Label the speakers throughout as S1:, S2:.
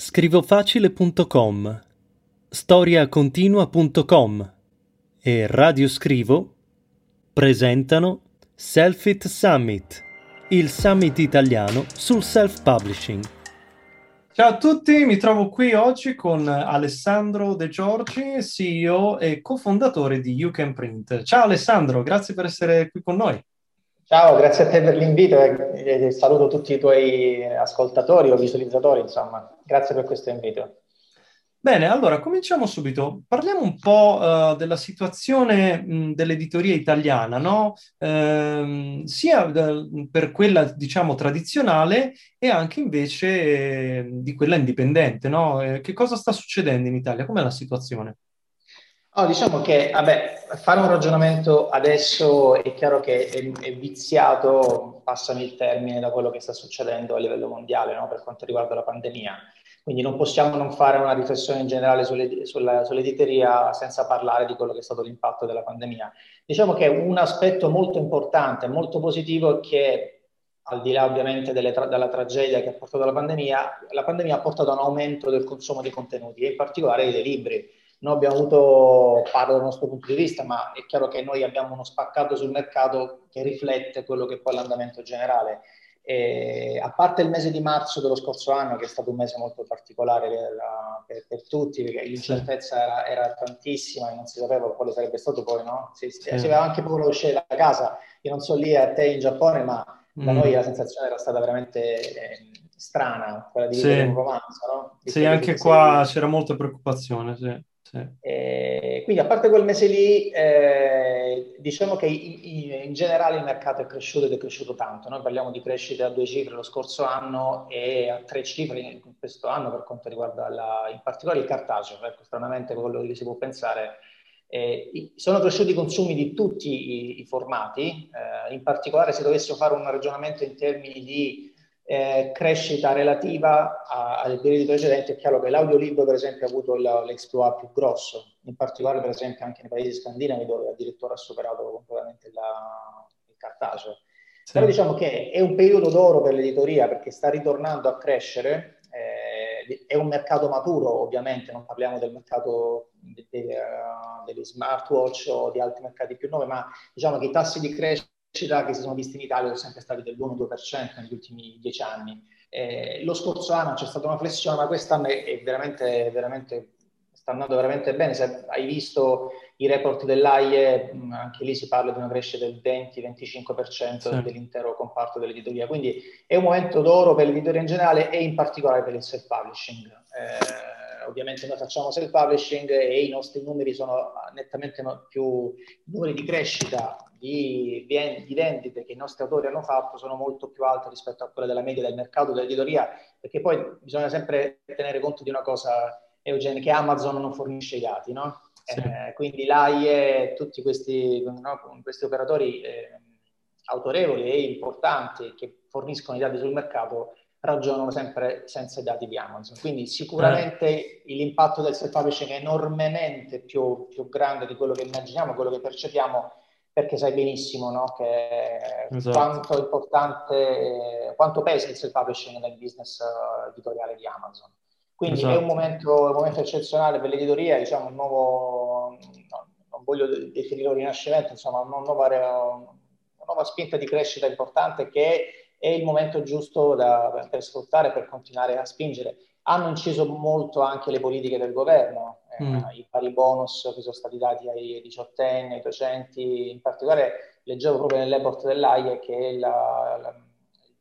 S1: Scrivofacile.com Storiacontinua.com e Radio Scrivo presentano Selfit Summit, il summit italiano sul self-publishing.
S2: Ciao a tutti, mi trovo qui oggi con Alessandro De Giorgi, CEO e cofondatore di You Can Print. Ciao Alessandro, grazie per essere qui con noi.
S3: Ciao, grazie a te per l'invito e saluto tutti i tuoi ascoltatori o visualizzatori, insomma. Grazie per questo invito.
S2: Bene, allora cominciamo subito. Parliamo un po' uh, della situazione mh, dell'editoria italiana, no? Uh, sia uh, per quella, diciamo, tradizionale e anche invece eh, di quella indipendente, no? Eh, che cosa sta succedendo in Italia? Com'è la situazione?
S3: Oh, diciamo che, vabbè, fare un ragionamento adesso è chiaro che è, è, viziato, passami il termine, da quello che sta succedendo a livello mondiale, no? Per quanto riguarda la pandemia quindi non possiamo non fare una riflessione in generale sull'editeria senza parlare di quello che è stato l'impatto della pandemia. Diciamo che un aspetto molto importante, molto positivo è che al di là ovviamente tra- della tragedia che ha portato la pandemia, la pandemia ha portato a un aumento del consumo di contenuti e in particolare dei libri. Noi abbiamo avuto, parlo dal nostro punto di vista, ma è chiaro che noi abbiamo uno spaccato sul mercato che riflette quello che è poi l'andamento generale. E a parte il mese di marzo dello scorso anno, che è stato un mese molto particolare per, per, per tutti, perché l'incertezza era, era, tantissima e non si sapeva quale sarebbe stato poi, no? Si, si, si aveva anche paura di uscire da casa. Io non so lì a te in Giappone, ma da mm. noi la sensazione era stata veramente eh, strana, quella di sì. un romanzo, no?
S2: Di sì, anche qua c'era molta preoccupazione, sì. Sì.
S3: Eh, quindi a parte quel mese lì, eh, diciamo che in, in, generale il mercato è cresciuto ed è cresciuto tanto. Noi parliamo di crescite a due cifre lo scorso anno e a tre cifre in questo anno per quanto riguarda la, in particolare il cartaceo, ecco, stranamente quello che si può pensare. Eh, sono cresciuti i consumi di tutti i, i formati, eh, in particolare se dovessimo fare un ragionamento in termini di eh, crescita relativa ai periodi precedenti, è chiaro che l'audiolibro per esempio ha avuto l'exploit più grosso, in particolare per esempio anche nei paesi scandinavi dove addirittura ha superato completamente la, il cartaceo. Sì. Però diciamo che è un periodo d'oro per l'editoria perché sta ritornando a crescere, eh, è un mercato maturo ovviamente, non parliamo del mercato de, de, uh, degli smartwatch o di altri mercati più nuovi, ma diciamo che i tassi di crescita che si sono visti in Italia sono sempre stati dell'1-2% negli ultimi dieci anni. Eh, lo scorso anno c'è stata una flessione, ma quest'anno è veramente, veramente, sta andando veramente bene. Se hai visto i report dell'AIE, anche lì si parla di una crescita del 20-25% sì. dell'intero comparto dell'editoria. Quindi è un momento d'oro per l'editoria in generale e in particolare per il self-publishing. Eh, ovviamente noi facciamo self-publishing e i nostri numeri sono nettamente più numeri di crescita di, di, vendite che i nostri autori hanno fatto sono molto più alte rispetto a quelle della media del mercato dell'editoria, perché poi bisogna sempre tenere conto di una cosa, Eugenio, che Amazon non fornisce i dati, no? Sì. Eh, quindi l'AIE, tutti questi, no, questi operatori eh, autorevoli e importanti che forniscono i dati sul mercato ragionano sempre senza i dati di Amazon. Quindi sicuramente eh. l'impatto del self-publishing è enormemente più, più, grande di quello che immaginiamo, quello che percepiamo perché sai benissimo no, che esatto. quanto è importante, quanto pesa il self-publishing nel business uh, editoriale di Amazon. Quindi esatto. è un momento, un momento, eccezionale per l'editoria, diciamo un nuovo, no, non voglio definirlo rinascimento, insomma una nuova, una nuova, spinta di crescita importante che è il momento giusto da, per sfruttare, per continuare a spingere. Hanno inciso molto anche le politiche del governo, eh, mm. i vari bonus che sono stati dati ai diciottenni, ai docenti, in particolare leggevo proprio nel report dell'AIE che la, la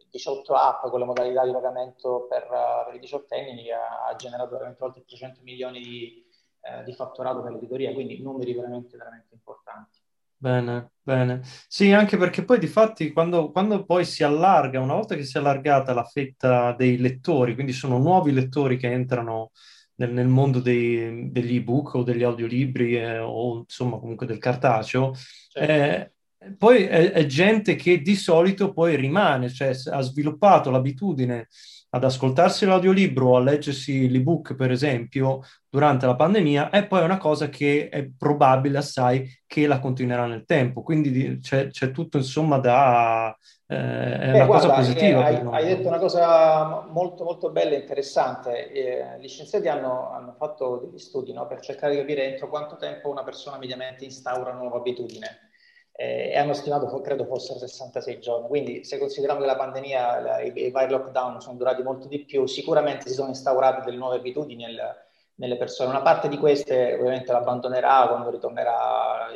S3: 18 app con la modalità di pagamento per, per i diciottenni ha, ha, generato veramente oltre 300 milioni di, eh, di fatturato per l'editoria, quindi numeri veramente, veramente importanti.
S2: Bene, bene. Sì, anche perché poi di fatti quando, quando poi si allarga, una volta che si è allargata la fetta dei lettori, quindi sono nuovi lettori che entrano nel, nel mondo dei, degli ebook o degli audiolibri eh, o insomma comunque del cartaceo, certo. eh, poi è, è, gente che di solito poi rimane, cioè ha sviluppato l'abitudine ad ascoltarsi l'audiolibro o a leggersi l'ebook, per esempio, durante la pandemia, è poi una cosa che è probabile assai che la continuerà nel tempo. Quindi c'è, c'è tutto, insomma, da... Eh, è una guarda, cosa positiva.
S3: Hai, hai, detto una cosa molto, molto bella e interessante. Eh, gli scienziati hanno, hanno, fatto degli studi no, per cercare di capire entro quanto tempo una persona mediamente instaura una nuova abitudine eh, e hanno stimato, credo fossero 66 giorni. Quindi se consideriamo che la pandemia, la, i, i vari lockdown sono durati molto di più, sicuramente si sono instaurate delle nuove abitudini nel, nelle persone. Una parte di queste ovviamente l'abbandonerà quando ritornerà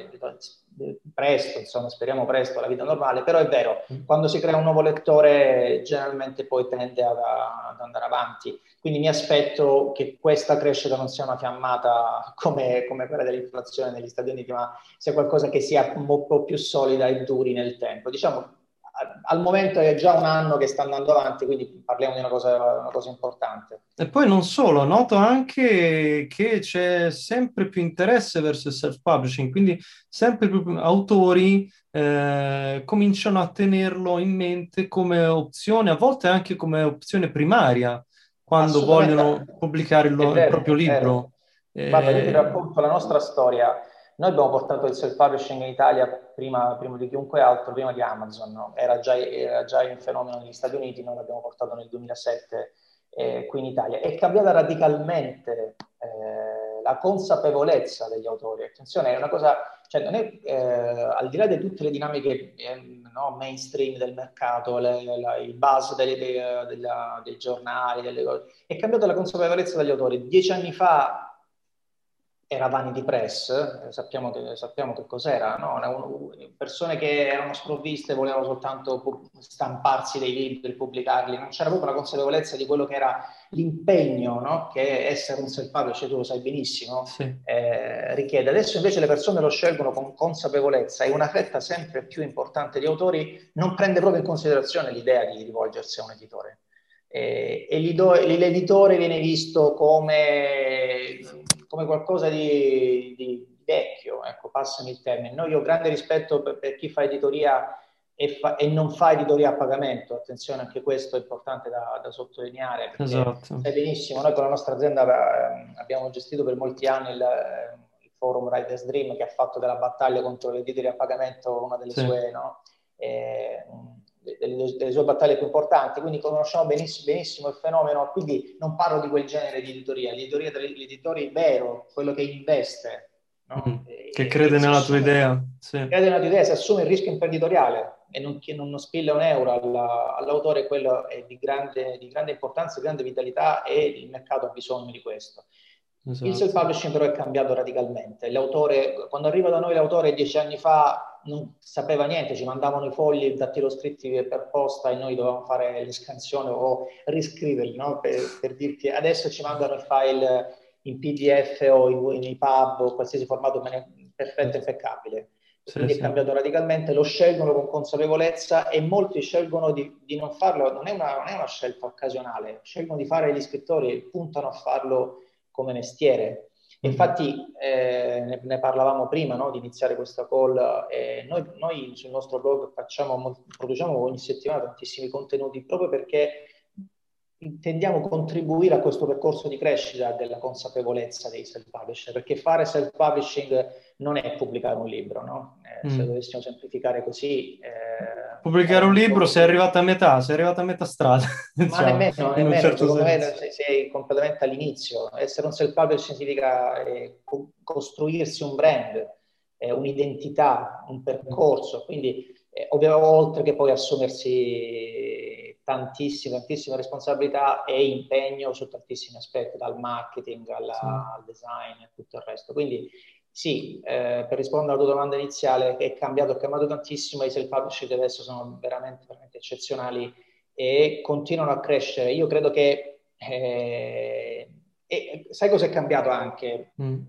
S3: presto, insomma speriamo presto alla vita normale, però è vero, mm. quando si crea un nuovo lettore generalmente poi tende ad, ad andare avanti. Quindi mi aspetto che questa crescita non sia una fiammata come, come, quella dell'inflazione negli Stati Uniti, ma sia qualcosa che sia un po' più solida e duri nel tempo. Diciamo, al momento è già un anno che sta andando avanti, quindi parliamo di una cosa, una cosa, importante.
S2: E poi non solo, noto anche che c'è sempre più interesse verso il self-publishing, quindi sempre più autori eh, cominciano a tenerlo in mente come opzione, a volte anche come opzione primaria, quando vogliono pubblicare il, vero, il proprio libro.
S3: Guarda, io ti racconto la nostra storia noi abbiamo portato il self-publishing in Italia prima, prima, di chiunque altro, prima di Amazon, no? era, già, era, già, un fenomeno negli Stati Uniti, noi l'abbiamo portato nel 2007 eh, qui in Italia. È cambiata radicalmente eh, la consapevolezza degli autori. Attenzione, è una cosa, cioè non è, eh, al di là di tutte le dinamiche eh, no, mainstream del mercato, le, le, il buzz dei, dei, dei giornali, delle cose, è cambiata la consapevolezza degli autori. Dieci anni fa era Vanity Press, eh, sappiamo, che, sappiamo che cos'era, no? persone che erano sprovviste, volevano soltanto stamparsi dei libri, pubblicarli, non c'era proprio la consapevolezza di quello che era l'impegno no? che essere un self-publisher, tu lo sai benissimo, sì. eh, richiede. Adesso invece le persone lo scelgono con consapevolezza e una fetta sempre più importante di autori non prende proprio in considerazione l'idea di rivolgersi a un editore. Eh, e l'editore viene visto come come qualcosa di, di vecchio, ecco, passami il termine. Noi ho grande rispetto per, per chi fa editoria e, fa, e, non fa editoria a pagamento, attenzione anche questo è importante da, da sottolineare, perché esatto. sai benissimo, noi con la nostra azienda eh, abbiamo gestito per molti anni il, il forum Riders Dream che ha fatto della battaglia contro l'editoria a pagamento una delle sì. sue, no? eh, delle, delle, sue battaglie più importanti, quindi conosciamo benissimo, benissimo, il fenomeno, quindi non parlo di quel genere di editoria, l'editoria dell'editore vero, quello che investe,
S2: no? mm, che crede nella assume, tua idea.
S3: Sì. Crede nella tua idea, si assume il rischio imprenditoriale e non, che non spilla un euro alla, all'autore, quello è di grande, di grande importanza, di grande vitalità e il mercato ha bisogno di questo. Esatto. Il self-publishing però è cambiato radicalmente. L'autore, quando arriva da noi l'autore dieci anni fa non sapeva niente, ci mandavano i fogli dattiloscritti per posta e noi dovevamo fare l'escansione o riscriverli, no? per, per, dirti adesso ci mandano il file in PDF o in, in EPUB o qualsiasi formato perfetto e impeccabile. Sì, Quindi sì. è cambiato radicalmente, lo scelgono con consapevolezza e molti scelgono di, di non farlo, non è, una, non è una scelta occasionale, scelgono di fare gli scrittori e puntano a farlo come mestiere. Infatti eh, ne, ne, parlavamo prima no, di iniziare questa call. Eh, noi, noi, sul nostro blog facciamo, produciamo ogni settimana tantissimi contenuti proprio perché intendiamo contribuire a questo percorso di crescita della consapevolezza dei self-publisher, perché fare self-publishing non è pubblicare un libro, no? Eh, mm. Se dovessimo semplificare così...
S2: Pubblicare un libro, sei arrivato a metà, sei arrivato a metà strada.
S3: Ma diciamo, nemmeno, nemmeno certo sei, sei, completamente all'inizio. Essere un self-publisher significa eh, costruirsi un brand, eh, un'identità, un percorso, quindi eh, ovviamente oltre che poi assumersi tantissime, tantissime responsabilità e impegno su tantissimi aspetti, dal marketing alla, sì. al design e tutto il resto. Quindi sì, eh, per rispondere alla tua domanda iniziale, è cambiato, è cambiato tantissimo, i self-published adesso sono veramente, veramente eccezionali e continuano a crescere. Io credo che, eh, e, sai cosa è cambiato anche? Mm.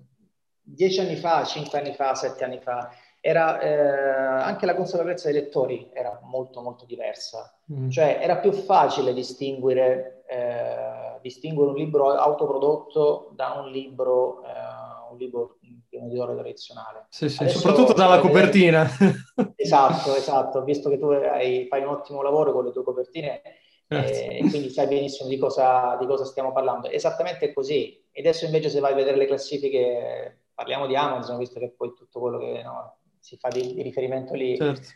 S3: Dieci anni fa, cinque anni fa, sette anni fa, era eh, anche la consapevolezza dei lettori era molto molto diversa. Mm. Cioè era più facile distinguere, eh, distinguere, un libro autoprodotto da un libro, eh, un libro un editore tradizionale.
S2: Sì, sì, soprattutto dalla copertina.
S3: esatto, esatto, visto che tu hai, fai un ottimo lavoro con le tue copertine eh, e quindi sai benissimo di cosa, di cosa stiamo parlando. Esattamente così. E adesso invece se vai a vedere le classifiche, parliamo di Amazon, visto che poi tutto quello che no, si fa di, di riferimento lì. Certo.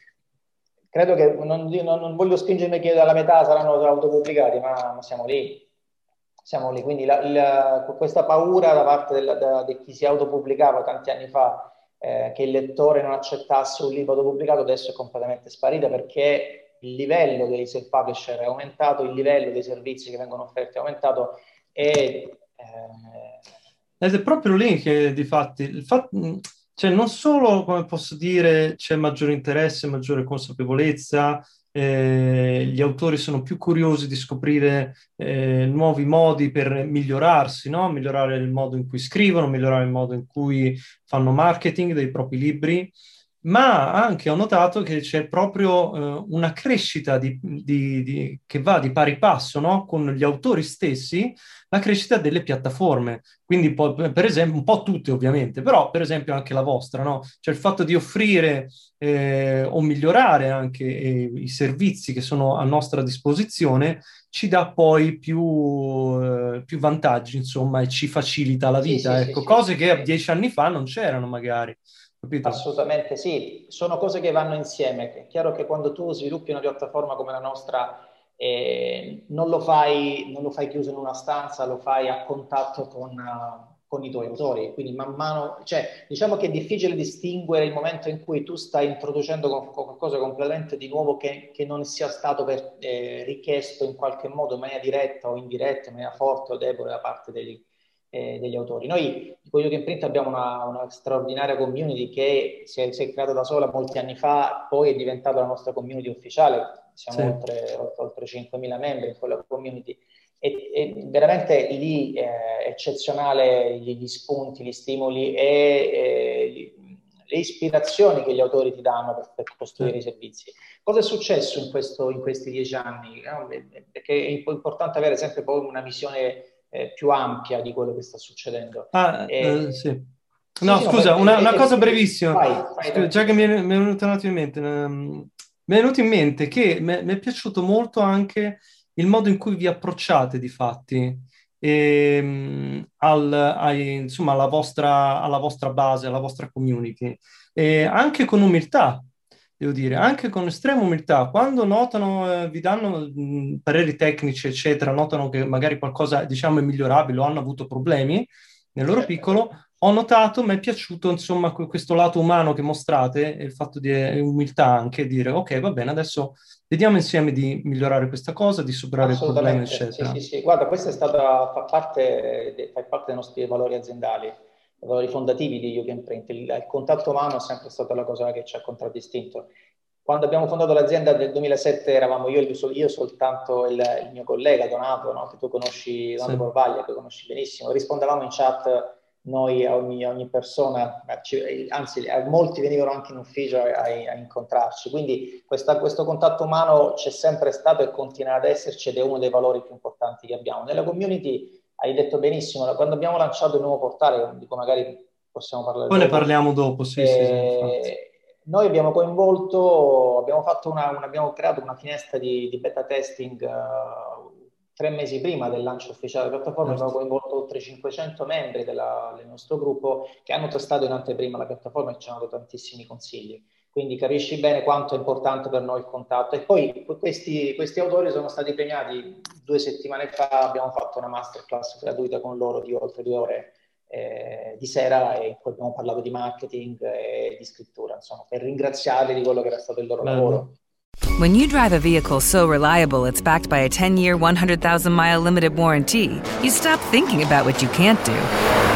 S3: Credo che non, non, non, voglio spingermi che dalla metà saranno autopubblicati, ma, ma siamo lì. Siamo lì. Quindi la, la, questa paura da parte del, da, di chi si autopubblicava tanti anni fa eh, che il lettore non accettasse un libro autopubblicato adesso è completamente sparita perché il livello dei self-publisher è aumentato, il livello dei servizi che vengono offerti è aumentato e...
S2: Eh... Ed è proprio lì che di fatti il fatto, cioè non solo, come posso dire, c'è maggiore interesse, maggiore consapevolezza, eh, gli autori sono più curiosi di scoprire eh, nuovi modi per migliorarsi, no? migliorare il modo in cui scrivono, migliorare il modo in cui fanno marketing dei propri libri, ma anche ho notato che c'è proprio eh, una crescita di, di, di, che va di pari passo no? con gli autori stessi, la crescita delle piattaforme. Quindi, per esempio, un po' tutte ovviamente, però per esempio anche la vostra, no? cioè il fatto di offrire eh, o migliorare anche eh, i servizi che sono a nostra disposizione ci dà poi più, eh, più vantaggi, insomma, e ci facilita la vita. Sì, sì, ecco, sì, cose che dieci anni fa non c'erano magari.
S3: Capito? Assolutamente sì, sono cose che vanno insieme. È chiaro che quando tu sviluppi una piattaforma come la nostra, eh, non, lo fai, non, lo fai, chiuso in una stanza, lo fai a contatto con, uh, con, i tuoi autori. Quindi man mano, cioè, diciamo che è difficile distinguere il momento in cui tu stai introducendo qualcosa completamente di nuovo che, che non sia stato per, eh, richiesto in qualche modo in maniera diretta o indiretta, in maniera forte o debole da parte degli, eh, degli autori. Noi di Coglio Imprint abbiamo una, una, straordinaria community che si è, si è, creata da sola molti anni fa, poi è diventata la nostra community ufficiale, siamo sì. oltre, oltre 5.000 membri in quella community e, e veramente lì è eh, eccezionale gli, gli, spunti, gli stimoli e, e le ispirazioni che gli autori ti danno per, per costruire sì. i servizi. Cosa è successo in, questo, in questi dieci anni? Perché è importante avere sempre poi una visione eh, più ampia di quello che sta succedendo.
S2: Ah, eh, sì. No, sì, scusa, no, una, una cosa brevissima. Vai, vai, già che mi è, mi è venuto in mente, um, mi è venuto in mente che mi è piaciuto molto anche il modo in cui vi approcciate di fatti e, um, al, ai, insomma, alla vostra, alla vostra base, alla vostra community, e anche con umiltà, devo dire, anche con estrema umiltà, quando notano, eh, vi danno mh, pareri tecnici, eccetera, notano che magari qualcosa, diciamo, è migliorabile o hanno avuto problemi nel loro certo. piccolo, ho notato, mi è piaciuto, insomma, questo lato umano che mostrate, il fatto di eh, umiltà anche, dire, ok, va bene, adesso vediamo insieme di migliorare questa cosa, di superare il problema, eccetera.
S3: Sì, sì, sì. Guarda, questa è stata, fa parte, fa parte dei nostri valori aziendali valori fondativi di You Print. Il, il, contatto umano è sempre stata la cosa che ci ha contraddistinto. Quando abbiamo fondato l'azienda nel 2007 eravamo io, io soltanto il, il, mio collega Donato, no? che tu conosci, Donato sì. Borvaglia, che conosci benissimo. Rispondevamo in chat noi a ogni, a ogni persona, anzi molti venivano anche in ufficio a, a incontrarci, quindi questa, questo contatto umano c'è sempre stato e continua ad esserci ed è uno dei valori più importanti che abbiamo. Nella community hai detto benissimo, quando abbiamo lanciato il nuovo portale, di cui magari possiamo parlare
S2: Poi dopo, ne parliamo dopo, sì, eh, sì, sì
S3: Noi abbiamo coinvolto, abbiamo, fatto una, una, abbiamo creato una finestra di, di beta testing uh, tre mesi prima del lancio ufficiale della piattaforma, certo. abbiamo coinvolto oltre 500 membri della, del nostro gruppo che hanno testato in anteprima la piattaforma e ci hanno dato tantissimi consigli quindi capisci bene quanto è importante per noi il contatto. E poi questi, questi, autori sono stati premiati due settimane fa, abbiamo fatto una masterclass gratuita con loro di oltre due ore eh, di sera e poi abbiamo parlato di marketing e di scrittura, insomma, per ringraziarli di quello che era stato il loro Bello. lavoro.
S4: When you drive a vehicle so reliable it's backed by a 10-year, 100,000-mile limited warranty, you stop thinking about what you can't do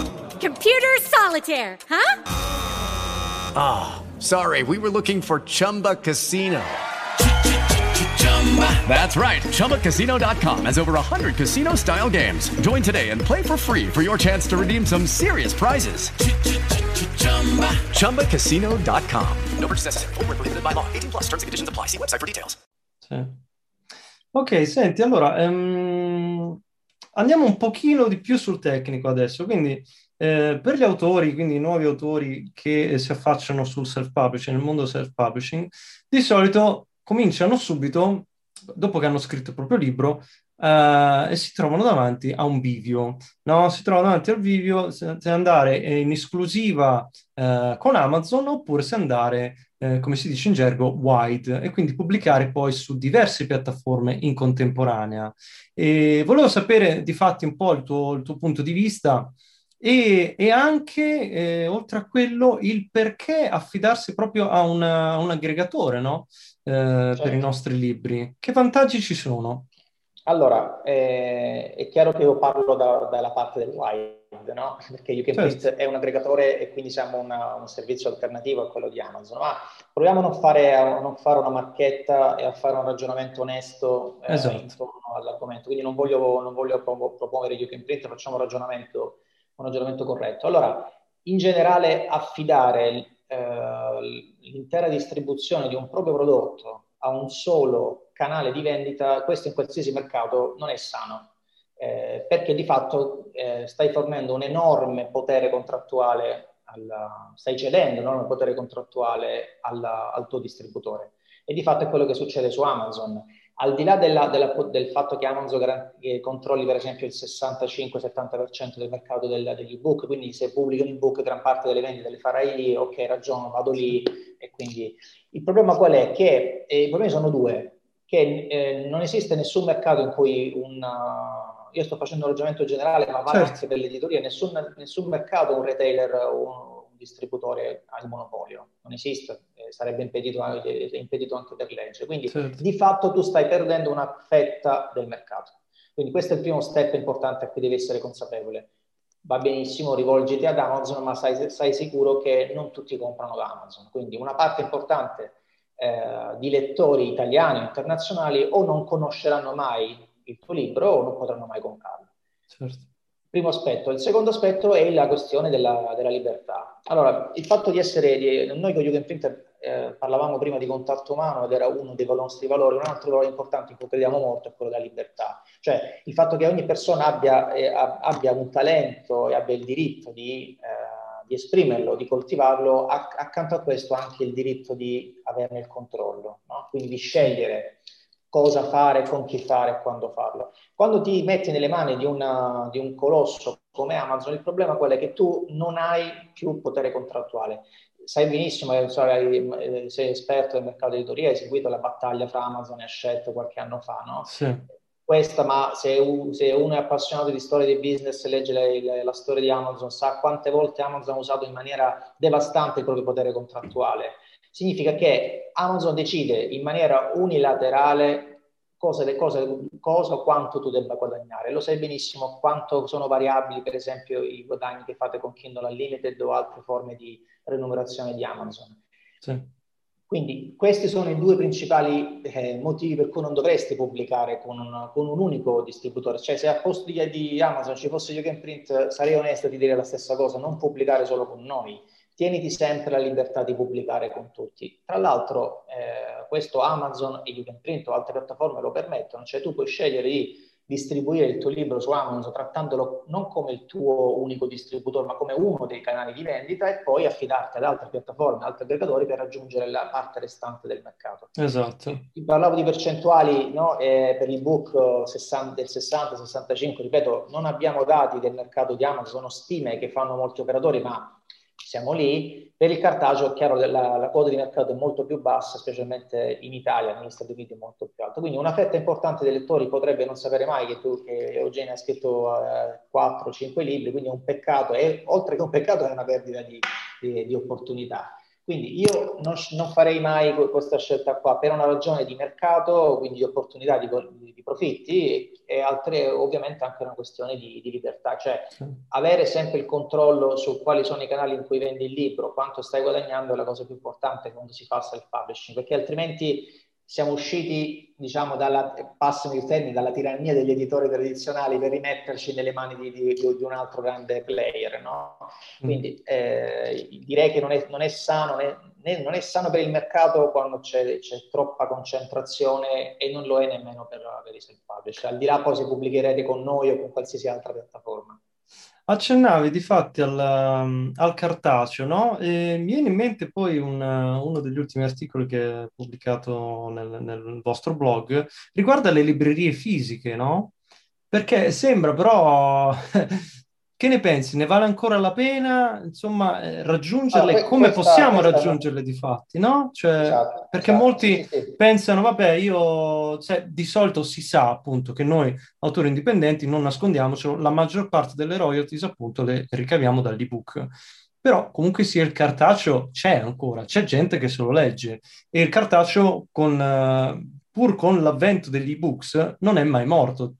S5: Computer solitaire, huh?
S6: Ah, oh, sorry, we were looking for Chumba Casino. That's right. ChumbaCasino.com has over 100 casino style games. Join today and play for free for your chance to redeem some serious prizes. ChumbaCasino.com. No purchase necessary. Full prohibited by law. 18 plus terms and conditions apply. See website for details.
S2: Sì. Ok, senti, allora um, andiamo un pochino di più sul tecnico adesso. Quindi, eh, per gli autori, quindi i nuovi autori che si affacciano sul self-publishing, nel mondo self-publishing, di solito cominciano subito, dopo che hanno scritto il proprio libro, uh, e si trovano davanti a un bivio. No? Si trovano davanti al bivio se, andare in esclusiva uh, con Amazon oppure se andare, uh, come si dice in gergo, wide e quindi pubblicare poi su diverse piattaforme in contemporanea. E volevo sapere di fatti un po' il tuo, il tuo punto di vista. E, e, anche, eh, oltre a quello, il perché affidarsi proprio a, una, a un aggregatore, no? eh, certo. per i nostri libri. Che vantaggi ci sono?
S3: Allora, eh, è chiaro che io parlo da, dalla parte del wide, no? Perché You Can certo. Print è un aggregatore e quindi siamo una, un servizio alternativo a quello di Amazon. Ma proviamo a non fare, a non fare una marchetta e a fare un ragionamento onesto eh, esatto. intorno all'argomento. Quindi non voglio, non voglio promuovere You Can Print, facciamo un ragionamento, un ragionamento corretto. Allora, in generale, affidare eh, l'intera distribuzione di un proprio prodotto a un solo canale di vendita, questo in qualsiasi mercato non è sano, eh, perché di fatto eh, stai fornendo un enorme potere contrattuale, alla, stai cedendo un enorme potere contrattuale alla, al tuo distributore. E di fatto è quello che succede su Amazon al di là della, della, del fatto che Amazon controlli per esempio il 65-70% del mercato del, degli ebook, quindi se pubblico un ebook gran parte delle vendite le farai lì, ok ragiono, vado lì e quindi il problema qual è? Che eh, i problemi sono due, che eh, non esiste nessun mercato in cui un... io sto facendo un ragionamento generale, ma vale certo. anche per l'editoria, nessun, nessun mercato un retailer, un, distributore ha il monopolio, non esiste, eh, sarebbe impedito, eh, impedito, anche per legge. Quindi certo. di fatto tu stai perdendo una fetta del mercato. Quindi questo è il primo step importante a cui devi essere consapevole. Va benissimo, rivolgiti ad Amazon, ma sai, sai sicuro che non tutti comprano da Amazon. Quindi una parte importante eh, di lettori italiani o internazionali o non conosceranno mai il tuo libro o non potranno mai comprarlo. Certo. Primo aspetto. Il secondo aspetto è la questione della, della libertà. Allora, il fatto di essere, di, noi con Jürgen Printer eh, parlavamo prima di contatto umano ed era uno dei nostri valori, un altro valore importante in cui crediamo molto è quello della libertà. Cioè il fatto che ogni persona abbia, eh, abbia un talento e abbia il diritto di, eh, di esprimerlo, di coltivarlo, acc- accanto a questo anche il diritto di averne il controllo, no? quindi di scegliere cosa fare, con chi fare e quando farlo. Quando ti metti nelle mani di, una, di un colosso come Amazon, il problema è che tu non hai più potere contrattuale. Sai benissimo, eh, sei esperto del mercato editoria, hai seguito la battaglia fra Amazon e Hachette qualche anno fa, no? Sì. Questa, ma se, se, uno è appassionato di storia di business e legge le, le, la storia di Amazon, sa quante volte Amazon ha usato in maniera devastante il proprio potere contrattuale significa che Amazon decide in maniera unilaterale cosa, cosa, cosa o quanto tu debba guadagnare. Lo sai benissimo quanto sono variabili, per esempio, i guadagni che fate con Kindle Unlimited o altre forme di remunerazione di Amazon. Sì. Quindi questi sono i due principali eh, motivi per cui non dovresti pubblicare con un, con un, unico distributore. Cioè se a posto di, di Amazon ci fosse You Can Print, sarei onesto di dire la stessa cosa, non pubblicare solo con noi tieniti sempre la libertà di pubblicare con tutti. Tra l'altro, eh, questo Amazon e You Can Print o altre piattaforme lo permettono, cioè tu puoi scegliere di distribuire il tuo libro su Amazon trattandolo non come il tuo unico distributore, ma come uno dei canali di vendita e poi affidarti ad altre piattaforme, altri aggregatori per raggiungere la parte restante del mercato.
S2: Esatto.
S3: Parlavo di percentuali no, eh, per l'ebook 60, del 60-65, ripeto, non abbiamo dati del mercato di Amazon, sono stime che fanno molti operatori, ma siamo lì. Per il cartaceo è chiaro che la, la, quota di mercato è molto più bassa, specialmente in Italia, negli Stati Uniti è molto più alta. Quindi una fetta importante dei lettori potrebbe non sapere mai che, tu, che Eugenia ha scritto eh, 4-5 libri, quindi è un peccato, e oltre che un peccato è una perdita di, di, di opportunità. Quindi io non, non, farei mai questa scelta qua per una ragione di mercato, quindi di opportunità di, di, di profitti e altre ovviamente anche una questione di, di, libertà, cioè avere sempre il controllo su quali sono i canali in cui vendi il libro, quanto stai guadagnando è la cosa più importante quando si fa self-publishing, perché altrimenti siamo usciti, diciamo, dalla, passami il termine, dalla tirannia degli editori tradizionali per rimetterci nelle mani di, di, di un altro grande player, no? Mm. Quindi eh, direi che non è, non è sano, né, non è sano per il mercato quando c'è, c'è, troppa concentrazione e non lo è nemmeno per, per i self-publisher, al di là poi se pubblicherete con noi o con qualsiasi altra piattaforma.
S2: Accennavi di fatti al, um, al cartaceo, no? E mi viene in mente poi un, uno degli ultimi articoli che è pubblicato nel, nel vostro blog riguarda le librerie fisiche, no? Perché sembra però Che ne pensi? Ne vale ancora la pena, insomma, eh, raggiungerle? Ah, Come questa, possiamo questa... raggiungerle di fatti, no? Cioè, esatto, perché esatto, molti sì, pensano, vabbè, io... Cioè, di solito si sa, appunto, che noi, autori indipendenti, non nascondiamocelo, la maggior parte delle royalties, appunto, le ricaviamo dall'ebook. Però, comunque sia, il cartaceo c'è ancora, c'è gente che se lo legge. E il cartaceo, con, uh, pur con l'avvento degli ebooks, non è mai morto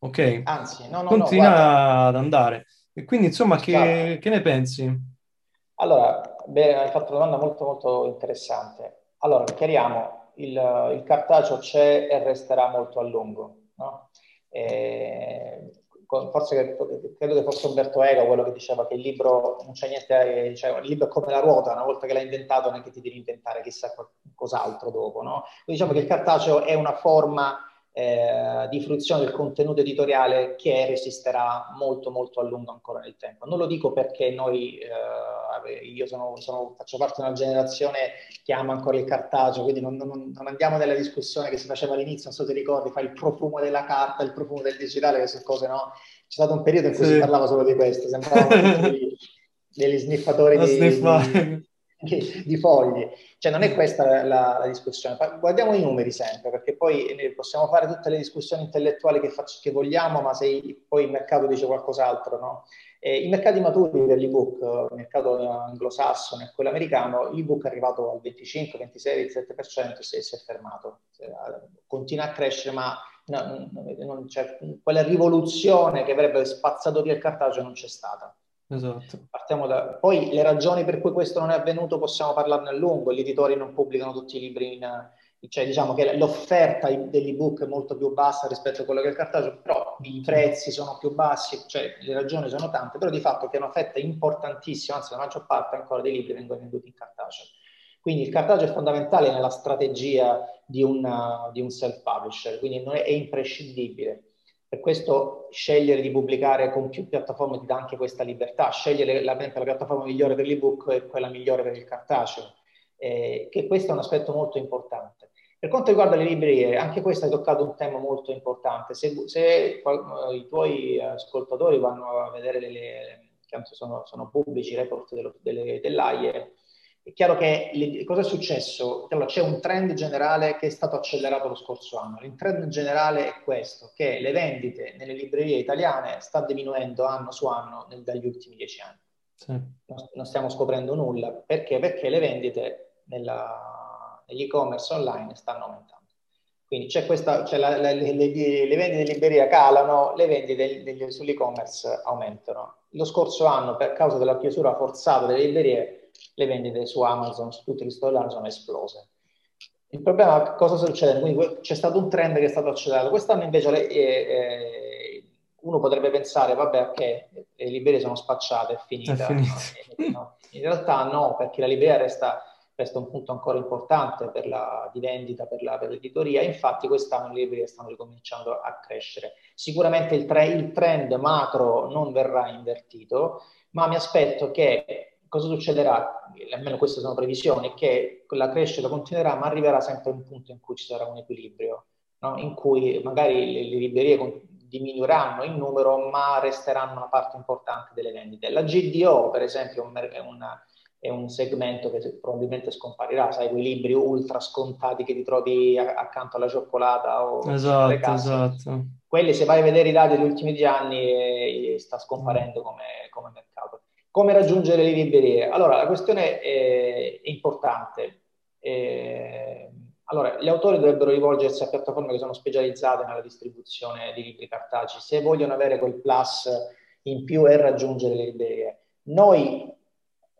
S2: ok?
S3: Anzi, no, no,
S2: Continua
S3: no,
S2: ad andare. E quindi, insomma, che, che, ne pensi?
S3: Allora, beh, hai fatto una domanda molto, molto interessante. Allora, chiariamo, il, il cartaceo c'è e resterà molto a lungo, no? E, forse credo che fosse Umberto Eco quello che diceva che il libro non c'è niente, cioè, il libro è come la ruota, una volta che l'hai inventato non è che ti devi inventare chissà cos'altro dopo, no? Quindi diciamo che il cartaceo è una forma eh, di fruizione del contenuto editoriale che resisterà molto molto a lungo ancora nel tempo. Non lo dico perché noi, eh, io sono, sono, faccio parte di una generazione che ama ancora il cartaceo, quindi non, non, non, andiamo nella discussione che si faceva all'inizio, non so se ricordi, fa il profumo della carta, il profumo del digitale, sono cose no. C'è stato un periodo in cui sì. si parlava solo di questo, sembravano degli, degli sniffatori di, di, di, di fogli. Cioè non è questa la, la, discussione, guardiamo i numeri sempre, perché poi possiamo fare tutte le discussioni intellettuali che, faccio, che vogliamo, ma se poi il mercato dice qualcos'altro, no? Eh, I mercati maturi per l'ebook, il mercato anglosassone e quello americano, l'ebook è arrivato al 25, 26, 27% e si è fermato. Continua a crescere, ma no, non c'è, quella rivoluzione che avrebbe spazzato via il cartaceo non c'è stata.
S2: Esatto.
S3: Partiamo da... Poi le ragioni per cui questo non è avvenuto possiamo parlarne a lungo, gli editori non pubblicano tutti i libri in... Cioè, diciamo che l'offerta dell'ebook è molto più bassa rispetto a quello che è il cartaceo, però i prezzi sono più bassi, cioè le ragioni sono tante, però di fatto che è una fetta importantissima, anzi la maggior parte ancora dei libri vengono venduti in cartaceo. Quindi il cartaceo è fondamentale nella strategia di, una, di un self-publisher, quindi è imprescindibile. Per questo scegliere di pubblicare con più piattaforme ti dà anche questa libertà, scegliere la, la piattaforma migliore per l'ebook e quella migliore per il cartaceo, eh, che questo è un aspetto molto importante. Per quanto riguarda le librerie, anche questo hai toccato un tema molto importante. Se, se uh, i tuoi ascoltatori vanno a vedere le, le sono, sono pubblici i report dell'AIE, è chiaro che le, cosa è successo? Allora, c'è un trend generale che è stato accelerato lo scorso anno. Il trend generale è questo, che le vendite nelle librerie italiane sta diminuendo anno su anno nel, dagli ultimi dieci anni. Sì. Non, non, stiamo scoprendo nulla. Perché? Perché le vendite nella, nell'e-commerce online stanno aumentando. Quindi c'è questa, c'è la, la, le, le, le, vendite in libreria calano, le vendite degli, sull'e-commerce aumentano. Lo scorso anno, per causa della chiusura forzata delle librerie, le vendite su Amazon, su tutti gli store online sono esplose. Il problema cosa succede? Quindi c'è stato un trend che è stato accelerato. Quest'anno invece le, eh, uno potrebbe pensare, vabbè, che le librerie sono spacciate, è finita. È finita. No, in realtà no, perché la libreria resta, resta, un punto ancora importante per la, di vendita, per, la, per l'editoria. Infatti quest'anno le librerie stanno ricominciando a crescere. Sicuramente il, tre, il trend macro non verrà invertito, ma mi aspetto che cosa succederà? Almeno queste sono previsioni, che la crescita continuerà, ma arriverà sempre a un punto in cui ci sarà un equilibrio, no? in cui magari le, le librerie diminuiranno in numero, ma resteranno una parte importante delle vendite. La GDO, per esempio, è, una, è un segmento che probabilmente scomparirà, sai, quei libri ultra scontati che ti trovi accanto alla cioccolata o
S2: esatto. Esatto.
S3: Quelli, se vai a vedere i dati degli ultimi anni, eh, sta scomparendo come, come mercato. Come raggiungere le librerie? Allora, la questione è, importante. Eh, allora, gli autori dovrebbero rivolgersi a piattaforme che sono specializzate nella distribuzione di libri cartacei se vogliono avere quel plus in più e raggiungere le librerie. Noi,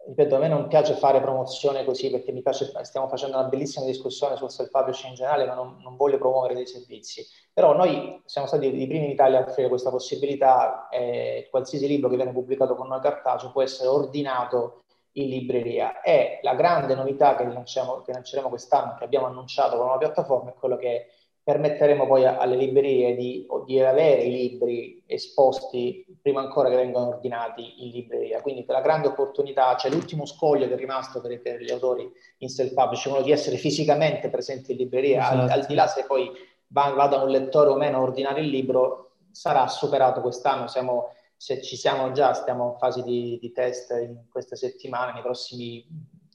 S3: ripeto, a me non piace fare promozione così perché mi piace, stiamo facendo una bellissima discussione sul self-publishing in generale, ma non, non, voglio promuovere dei servizi. Però noi siamo stati i primi in Italia a offrire questa possibilità, eh, qualsiasi libro che viene pubblicato con noi cartaceo può essere ordinato in libreria. E la grande novità che, lanciamo, che lanceremo quest'anno, che abbiamo annunciato con una piattaforma, è quello che permetteremo poi alle librerie di, di, avere i libri esposti prima ancora che vengano ordinati in libreria. Quindi la grande opportunità, c'è cioè l'ultimo scoglio che è rimasto per, per gli autori in self-publishing, quello di essere fisicamente presenti in libreria, esatto. al, al, di là se poi va, vada un lettore o meno a ordinare il libro, sarà superato quest'anno. Siamo se ci siamo già, stiamo in fase di, di test in queste settimane, nei prossimi,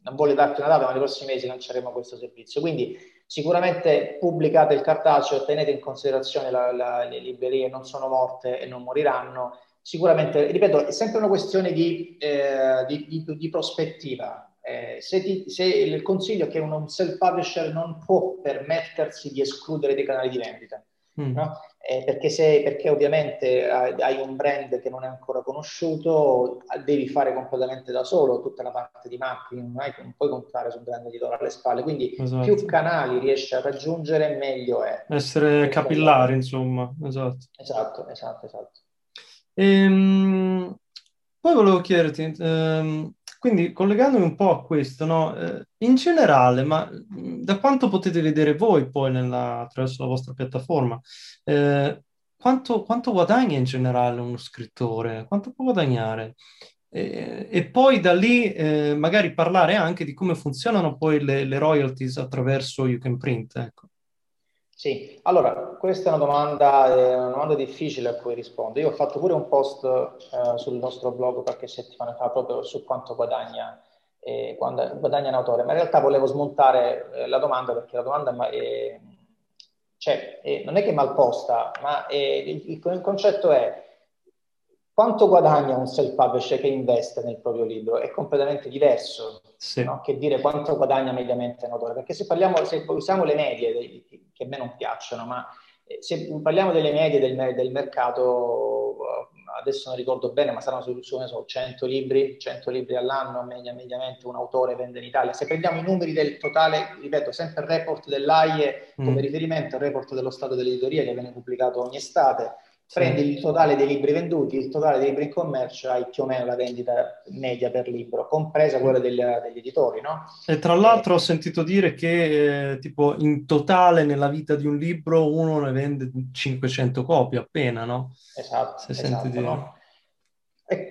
S3: non voglio darti una data, ma nei prossimi mesi lanceremo questo servizio. Quindi sicuramente pubblicate il cartaceo, tenete in considerazione la, la, le librerie, non sono morte e non moriranno. Sicuramente, ripeto, è sempre una questione di, eh, di, di, di prospettiva. Eh, se, ti, se, il consiglio è che un self-publisher non può permettersi di escludere dei canali di vendita. Mm. No? Eh, perché, se, perché ovviamente hai un brand che non è ancora conosciuto, devi fare completamente da solo tutta la parte di marketing, non, hai, non puoi contare su un brand editore alle spalle, quindi esatto. più canali riesci a raggiungere meglio è.
S2: Essere capillare, insomma, esatto.
S3: Esatto, esatto, esatto.
S2: Ehm, poi volevo chiederti, ehm, quindi collegandomi un po' a questo, no? eh, in generale, ma da quanto potete vedere voi poi nella, attraverso la vostra piattaforma, eh, quanto, quanto, guadagna in generale uno scrittore? Quanto può guadagnare? E, e poi da lì eh, magari parlare anche di come funzionano poi le, le royalties attraverso You Can Print. Ecco.
S3: Sì, allora, questa è una domanda, è una domanda difficile a cui rispondo. Io ho fatto pure un post eh, sul nostro blog qualche settimana fa proprio su quanto guadagna, eh, guadagna un autore, ma in realtà volevo smontare eh, la domanda perché la domanda è, cioè, non è che è mal posta, ma il, il concetto è quanto guadagna un self-publisher che investe nel proprio libro? È completamente diverso sì. no? che dire quanto guadagna mediamente un autore. Perché se parliamo, se usiamo le medie, che a me non piacciono, ma eh, se parliamo delle medie del, del mercato, eh, adesso non ricordo bene, ma saranno su, su so, 100 libri, 100 libri all'anno, media, mediamente un autore vende in Italia. Se prendiamo i numeri del totale, ripeto, sempre il report dell'AIE come mm. riferimento, il report dello stato dell'editoria che viene pubblicato ogni estate, prendi il totale dei libri venduti, il totale dei libri in commercio, hai più o meno la vendita media per libro, compresa quella degli, degli editori, no?
S2: E tra l'altro eh, ho sentito dire che eh, tipo in totale nella vita di un libro uno ne vende 500 copie appena, no?
S3: Esatto, Se esatto, dire. No?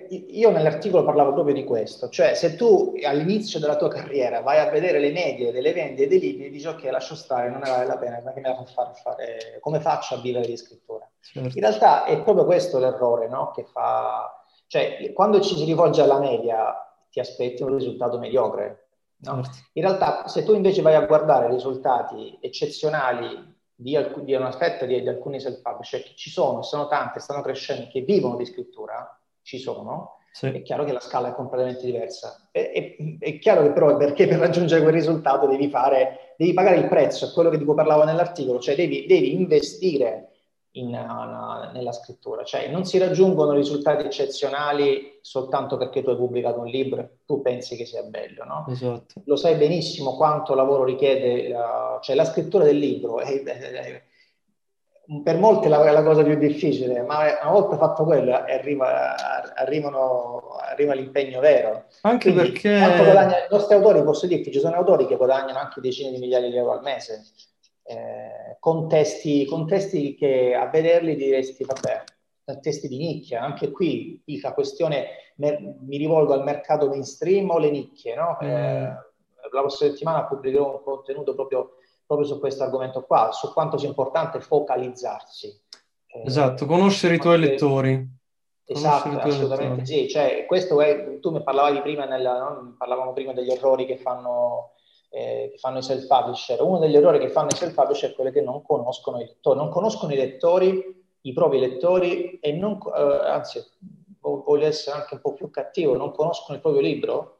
S3: Io nell'articolo parlavo proprio di questo, cioè se tu all'inizio della tua carriera vai a vedere le medie delle vendite dei libri e dici ok lascio stare, non ne vale la pena, perché me la fa fare, fare, come faccio a vivere di scrittura? Certo. In realtà è proprio questo l'errore no? che fa, cioè quando ci si rivolge alla media ti aspetti un risultato mediocre. No? Certo. In realtà se tu invece vai a guardare risultati eccezionali di, alc- di una fetta di, di alcuni self-publisher che ci sono, sono tante, stanno crescendo, che vivono di scrittura, ci sono, sì. è chiaro che la scala è completamente diversa. È, è, è, chiaro che però perché per raggiungere quel risultato devi, fare, devi pagare il prezzo, è quello che di cui parlavo nell'articolo, cioè devi, devi investire in, uh, nella scrittura, cioè non si raggiungono risultati eccezionali soltanto perché tu hai pubblicato un libro e tu pensi che sia bello, no?
S2: Esatto.
S3: Lo sai benissimo quanto lavoro richiede, uh, cioè la scrittura del libro è, è, è per molti è la, la, cosa più difficile, ma una volta fatto quello arriva, arrivano, arriva l'impegno vero.
S2: Anche Quindi, perché...
S3: Guadagna, I nostri autori, posso dirti, ci sono autori che guadagnano anche decine di migliaia di euro al mese, eh, con, testi, con, testi, che a vederli diresti, vabbè, testi di nicchia. Anche qui la questione, mi rivolgo al mercato mainstream o le nicchie, no? Mm. Eh, la prossima settimana pubblicherò un contenuto proprio proprio su questo argomento qua, su quanto sia importante focalizzarsi.
S2: esatto, conoscere i tuoi lettori.
S3: Esatto, assolutamente sì. Cioè, questo è, tu mi parlavi prima, nella, no? parlavamo prima degli errori che fanno, eh, che fanno i self-publisher. Uno degli errori che fanno i self-publisher è quello che non conoscono i lettori, non conoscono i lettori, i propri lettori e non, eh, anzi, voglio essere anche un po' più cattivo, non conoscono il proprio libro.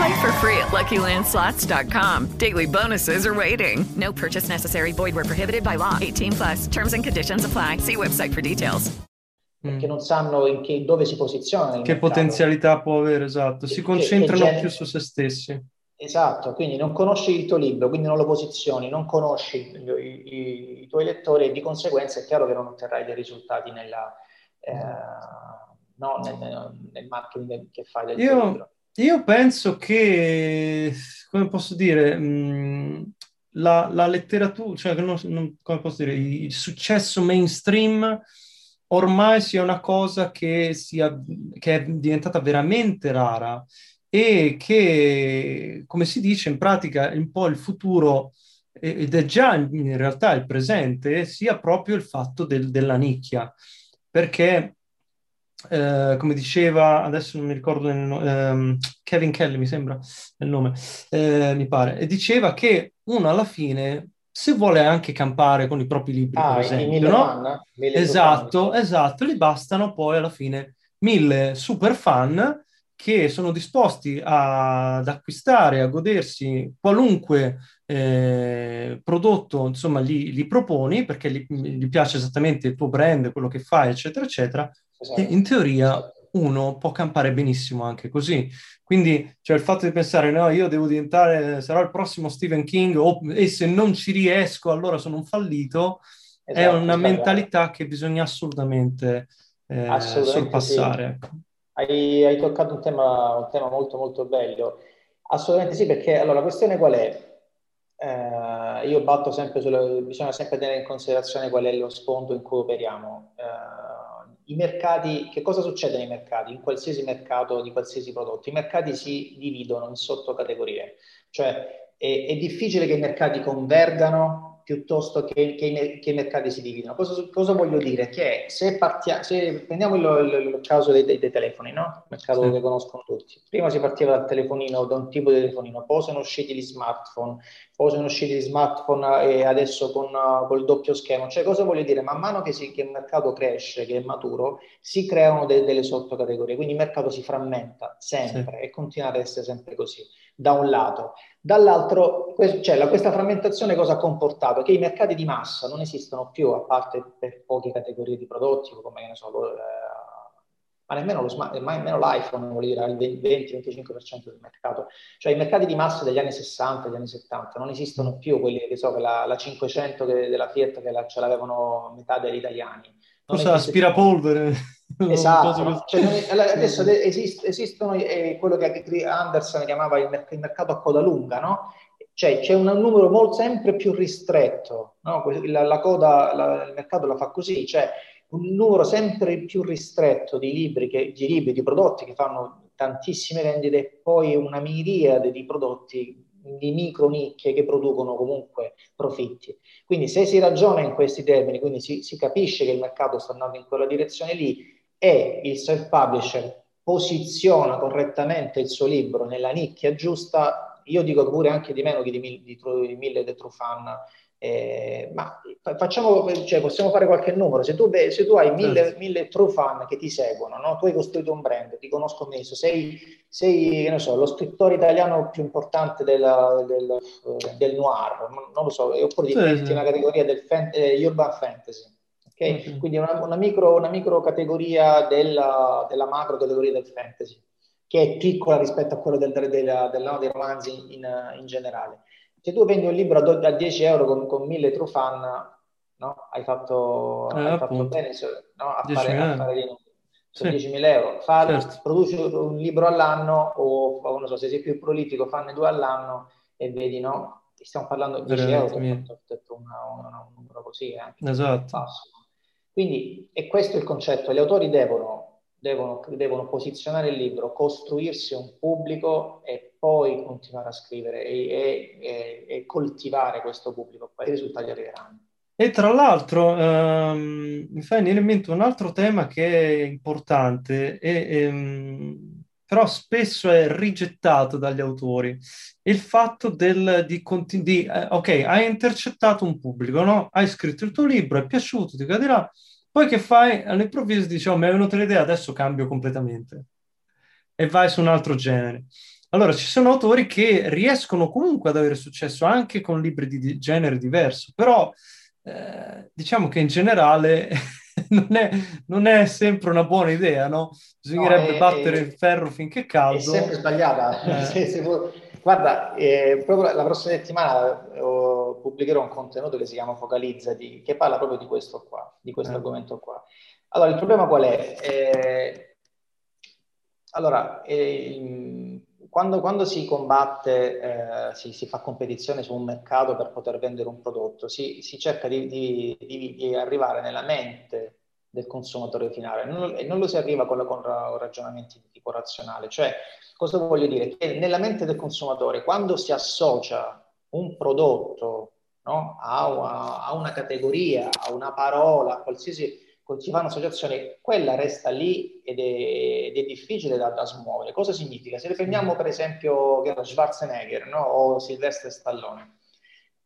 S4: Play for free at LuckyLandSlots.com. Daily bonuses are waiting. No purchase necessary. Void where prohibited by law. 18 plus. Terms and conditions apply. See website for details.
S3: Perché non sanno in che, dove si posizionano.
S2: Che potenzialità può avere, esatto. Si concentrano che, che più su se stessi.
S3: Esatto, quindi non conosci il tuo libro, quindi non lo posizioni, non conosci i, i, i tuoi lettori e di conseguenza è chiaro che non otterrai dei risultati nella, eh, no, nel, nel, marketing che fai del
S2: io,
S3: tuo libro.
S2: Io penso che, come posso dire, mh, la, la, letteratura, cioè non, non, come posso dire, il successo mainstream ormai sia una cosa che, sia, che è diventata veramente rara e che, come si dice, in pratica un po' il futuro, ed è già in realtà il presente, sia proprio il fatto del, della nicchia, perché, eh, come diceva, adesso non mi ricordo, nel, ehm, Kevin Kelly mi sembra il nome, eh, mi pare, e diceva che uno alla fine se vuole anche campare con i propri libri, ah, per esempio, no? fan, esatto, esatto, gli bastano poi alla fine mille super fan che sono disposti a, ad acquistare, a godersi qualunque eh, prodotto, insomma, gli, gli proponi perché gli, gli, piace esattamente il tuo brand, quello che fai, eccetera, eccetera. Esatto. In teoria uno può campare benissimo anche così. Quindi, cioè, il fatto di pensare, no, io devo diventare, sarò il prossimo Stephen King, o, e se non ci riesco, allora sono un fallito, esatto, è una mentalità che bisogna assolutamente, eh, assolutamente sorpassare.
S3: Sì. Hai, hai toccato un tema, un tema, molto molto bello. Assolutamente sì, perché allora la questione qual è? Eh, io batto sempre sulle, bisogna sempre tenere in considerazione qual è lo sfondo in cui operiamo. Eh, I mercati, che cosa succede nei mercati? In qualsiasi mercato di qualsiasi prodotto, i mercati si dividono in sottocategorie, cioè è, è difficile che i mercati convergano piuttosto che, che, i, che, i, mercati si dividono. Cosa, cosa voglio dire? Che se, partia, se prendiamo il, il, il caso dei, dei, dei, telefoni, no? il mercato sì. che conoscono tutti. Prima si partiva dal telefonino, da un tipo di telefonino, poi sono usciti gli smartphone, poi sono usciti gli smartphone e adesso con il doppio schermo. Cioè, cosa voglio dire? Man mano che, si, che il mercato cresce, che è maturo, si creano de, delle sottocategorie, quindi il mercato si frammenta sempre sì. e continua ad essere sempre così, da un lato. Dall'altro, cioè, questa frammentazione cosa ha comportato? Che i mercati di massa non esistono più, a parte per poche categorie di prodotti, come ne so, eh, ma nemmeno, lo smart, ma nemmeno l'iPhone, vuol dire, il 20-25% del mercato. Cioè i mercati di massa degli anni 60, degli anni 70 non esistono più, quelli che so, che la, la 500 che, della Fiat che la, ce l'avevano metà degli italiani.
S2: Cosa aspirapolvere?
S3: Esatto, cioè, adesso esist, esistono eh, quello che Anderson chiamava il, merc- il, mercato a coda lunga, no? Cioè c'è un numero molto, sempre più ristretto, no? la, la, coda, la, il mercato la fa così, cioè un numero sempre più ristretto di libri, che, di libri, di prodotti che fanno tantissime vendite e poi una miriade di prodotti di micro nicchie che producono comunque profitti. Quindi se si ragiona in questi termini, quindi si, si capisce che il mercato sta andando in quella direzione lì, e il self-publisher posiziona correttamente il suo libro nella nicchia giusta, io dico pure anche di meno che di, di, di mille The True Fan Eh, ma facciamo, cioè, possiamo fare qualche numero. Se tu, se tu hai mille, mille, true fan che ti seguono, no? tu hai costruito un brand, ti conosco messo, sei, sei so, lo scrittore italiano più importante del, del, del noir, non lo so, oppure di sì, sì. una categoria del fan, eh, urban fantasy. Okay? Mm-hmm. Quindi una, una, micro, una micro categoria della, della macro categoria del fantasy, che è piccola rispetto a quello del, del, del, del no, dei romanzi in, in generale se tu vendi un libro a, 10 euro con, con 1000 true fan, no? hai fatto, eh, hai fatto bene no? a, fare, a fare di sì. 10.000 euro. Fa, certo. Produci un libro all'anno o, non so, se sei più prolifico, fanne due all'anno e vedi, no? Stiamo parlando di 10 euro, ho detto un numero così, eh?
S2: esatto.
S3: Quindi, e questo è il concetto, gli autori devono, devono, devono posizionare il libro, costruirsi un pubblico e poi continuare a scrivere e, e, e coltivare questo pubblico, poi i risultati arriveranno.
S2: E tra l'altro um, mi fa venire in mente un altro tema che è importante, e, um, però spesso è rigettato dagli autori, il fatto del, di, di eh, ok, hai intercettato un pubblico, no? hai scritto il tuo libro, è piaciuto, ti caderà, poi che fai? All'improvviso dici, oh, mi è venuta l'idea, adesso cambio completamente e vai su un altro genere. Allora, ci sono autori che riescono comunque ad avere successo anche con libri di genere diverso, però eh, diciamo che in generale non, è, non, è, sempre una buona idea, no? Bisognerebbe no, è, battere è, il ferro finché è caldo. È
S3: sempre sbagliata. Eh. se, se vuoi... Guarda, eh, proprio la prossima settimana oh, pubblicherò un contenuto che si chiama Focalizzati, che parla proprio di questo qua, di questo eh. argomento qua. Allora, il problema qual è? Eh, allora, eh, quando, quando, si combatte, eh, si, si, fa competizione su un mercato per poter vendere un prodotto, si, si cerca di, di, di, di, arrivare nella mente del consumatore finale non, e non lo si arriva con, con ragionamenti di tipo razionale. Cioè, cosa voglio dire? Che nella mente del consumatore, quando si associa un prodotto no, a, una, a una categoria, a una parola, a qualsiasi si fa un'associazione, quella resta lì ed è, ed è difficile da, da, smuovere. Cosa significa? Se prendiamo per esempio Schwarzenegger no? o Silvestre Stallone,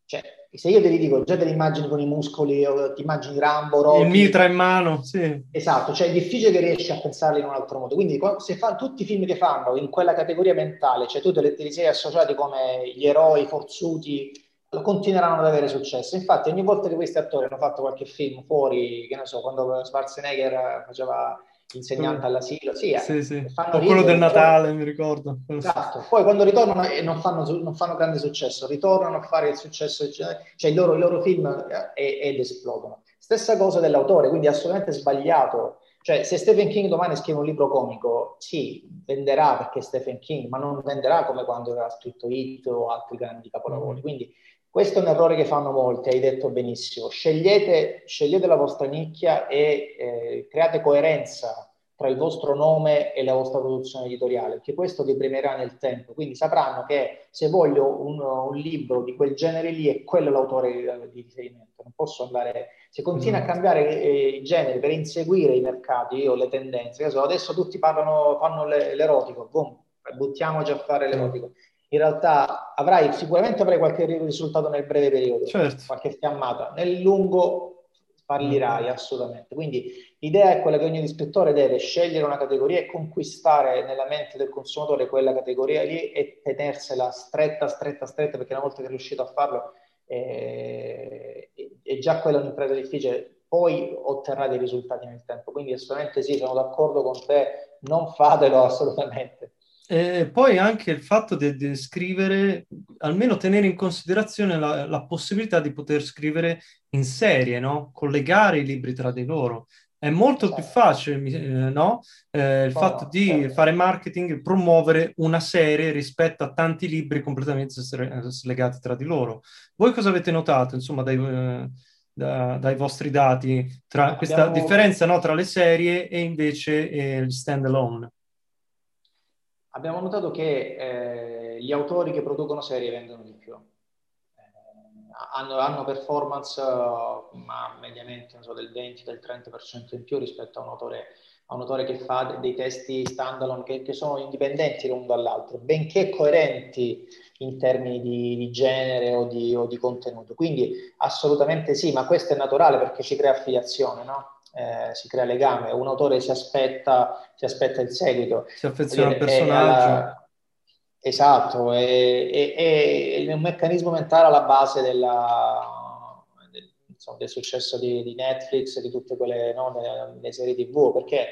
S3: cioè, se io te li dico già te li immagini con i muscoli, o ti immagini Rambo, Rocky,
S2: il mitra in mano, sì.
S3: Esatto, cioè è difficile che riesci a pensarli in un altro modo. Quindi se fa, tutti i film che fanno in quella categoria mentale, cioè tu te li, te li sei associati come gli eroi forzuti continueranno ad avere successo. Infatti, ogni volta che questi attori hanno fatto qualche film fuori, che ne so, quando Schwarzenegger faceva l'insegnante all'asilo, sì,
S2: sì, sì. Fanno quello del Natale, poi, mi ricordo.
S3: Esatto. Poi quando ritornano e non fanno, non fanno, grande successo, ritornano a fare il successo, cioè i loro, i loro film eh, ed esplodono. Stessa cosa dell'autore, quindi assolutamente sbagliato. Cioè, se Stephen King domani scrive un libro comico, sì, venderà perché è Stephen King, ma non venderà come quando aveva scritto Hit o altri grandi capolavori. Mm. Quindi questo è un errore che fanno molti, hai detto benissimo. Scegliete, scegliete la vostra nicchia e eh, create coerenza tra il vostro nome e la vostra produzione editoriale, perché questo vi premierà nel tempo. Quindi sapranno che se voglio un, un libro di quel genere lì, è quello l'autore di, riferimento. Non posso andare... Se continua mm. a cambiare eh, i generi per inseguire i mercati o le tendenze, adesso tutti parlano, fanno l'erotico, boom, buttiamoci a fare l'erotico in realtà avrai, sicuramente avrai qualche risultato nel breve periodo, certo. qualche fiammata, nel lungo fallirai assolutamente. Quindi l'idea è quella che ogni ispettore deve scegliere una categoria e conquistare nella mente del consumatore quella categoria lì e tenersela stretta, stretta, stretta, perché una volta che è riuscito a farlo eh, è già quella un'impresa difficile, poi otterrà dei risultati nel tempo. Quindi assolutamente sì, sono d'accordo con te, non fatelo assolutamente.
S2: E poi anche il fatto di, scrivere, almeno tenere in considerazione la, la, possibilità di poter scrivere in serie, no? Collegare i libri tra di loro. È molto più certo. facile, eh, no? Eh, il oh, fatto di certo. fare marketing, promuovere una serie rispetto a tanti libri completamente slegati tra di loro. Voi cosa avete notato, insomma, dai, eh, da, dai vostri dati, tra Abbiamo... questa differenza no, tra le serie e invece eh, gli stand alone?
S3: Abbiamo notato che eh, gli autori che producono serie vendono di più. Eh, hanno, hanno, performance ma mediamente so, del 20, del 30% in più rispetto a un autore, a un autore che fa dei testi standalone che, che, sono indipendenti l'uno dall'altro, benché coerenti in termini di, di genere o di, o di, contenuto. Quindi assolutamente sì, ma questo è naturale perché ci crea affiliazione, no? Eh, si crea legame, un autore si aspetta, si aspetta il seguito.
S2: Si affeziona al personaggio.
S3: Esatto, è, è, è, un meccanismo mentale alla base della, del, insomma, del, successo di, di, Netflix e di tutte quelle no, delle, serie TV, perché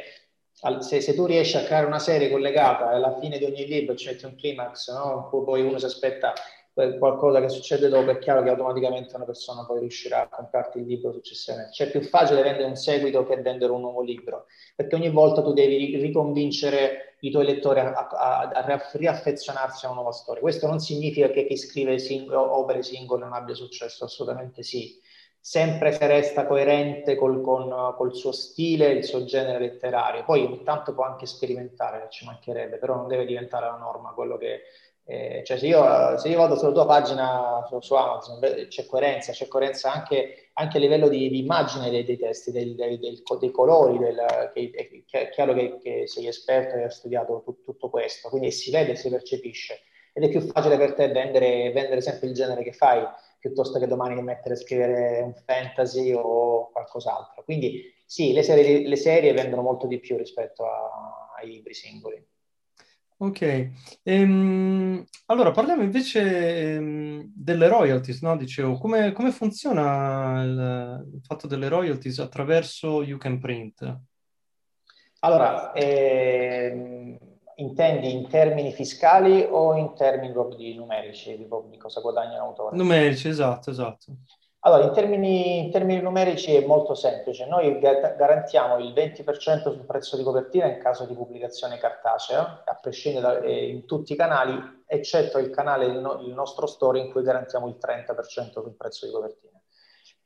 S3: se, se, tu riesci a creare una serie collegata alla fine di ogni libro c'è un climax, no? poi uno si aspetta qualcosa che succede dopo, è chiaro che automaticamente una persona poi riuscirà a comprarti il libro successivamente. Cioè è più facile vendere un seguito che vendere un nuovo libro, perché ogni volta tu devi riconvincere i tuoi lettori a, a, a riaffezionarsi a una nuova storia. Questo non significa che chi scrive sing- opere singole non abbia successo, assolutamente sì. Sempre se resta coerente col, con, col suo stile, il suo genere letterario. Poi ogni tanto può anche sperimentare, ci mancherebbe, però non deve diventare la norma quello che, eh, cioè se io, se io, vado sulla tua pagina su, su Amazon c'è coerenza, c'è coerenza anche, anche a livello di, di immagine dei, dei testi, dei, dei, dei colori, del, che, che, è chiaro che, che, sei esperto e hai studiato tutto, tutto questo, quindi si vede, si percepisce ed è più facile per te vendere, vendere sempre il genere che fai piuttosto che domani mettere a scrivere un fantasy o qualcos'altro. Quindi sì, le serie, le serie vendono molto di più rispetto a, ai libri singoli.
S2: Ok, ehm, allora parliamo invece ehm, delle royalties, no? Dicevo, come, come funziona il, il, fatto delle royalties attraverso You Can Print?
S3: Allora, ehm, intendi in termini fiscali o in termini proprio di numerici, di, di cosa guadagna l'autore?
S2: Numerici, esatto, esatto.
S3: Allora, in termini, in termini, numerici è molto semplice. Noi garantiamo il 20% sul prezzo di copertina in caso di pubblicazione cartacea, a prescindere da, eh, in tutti i canali, eccetto il canale, il, no, il, nostro store, in cui garantiamo il 30% sul prezzo di copertina.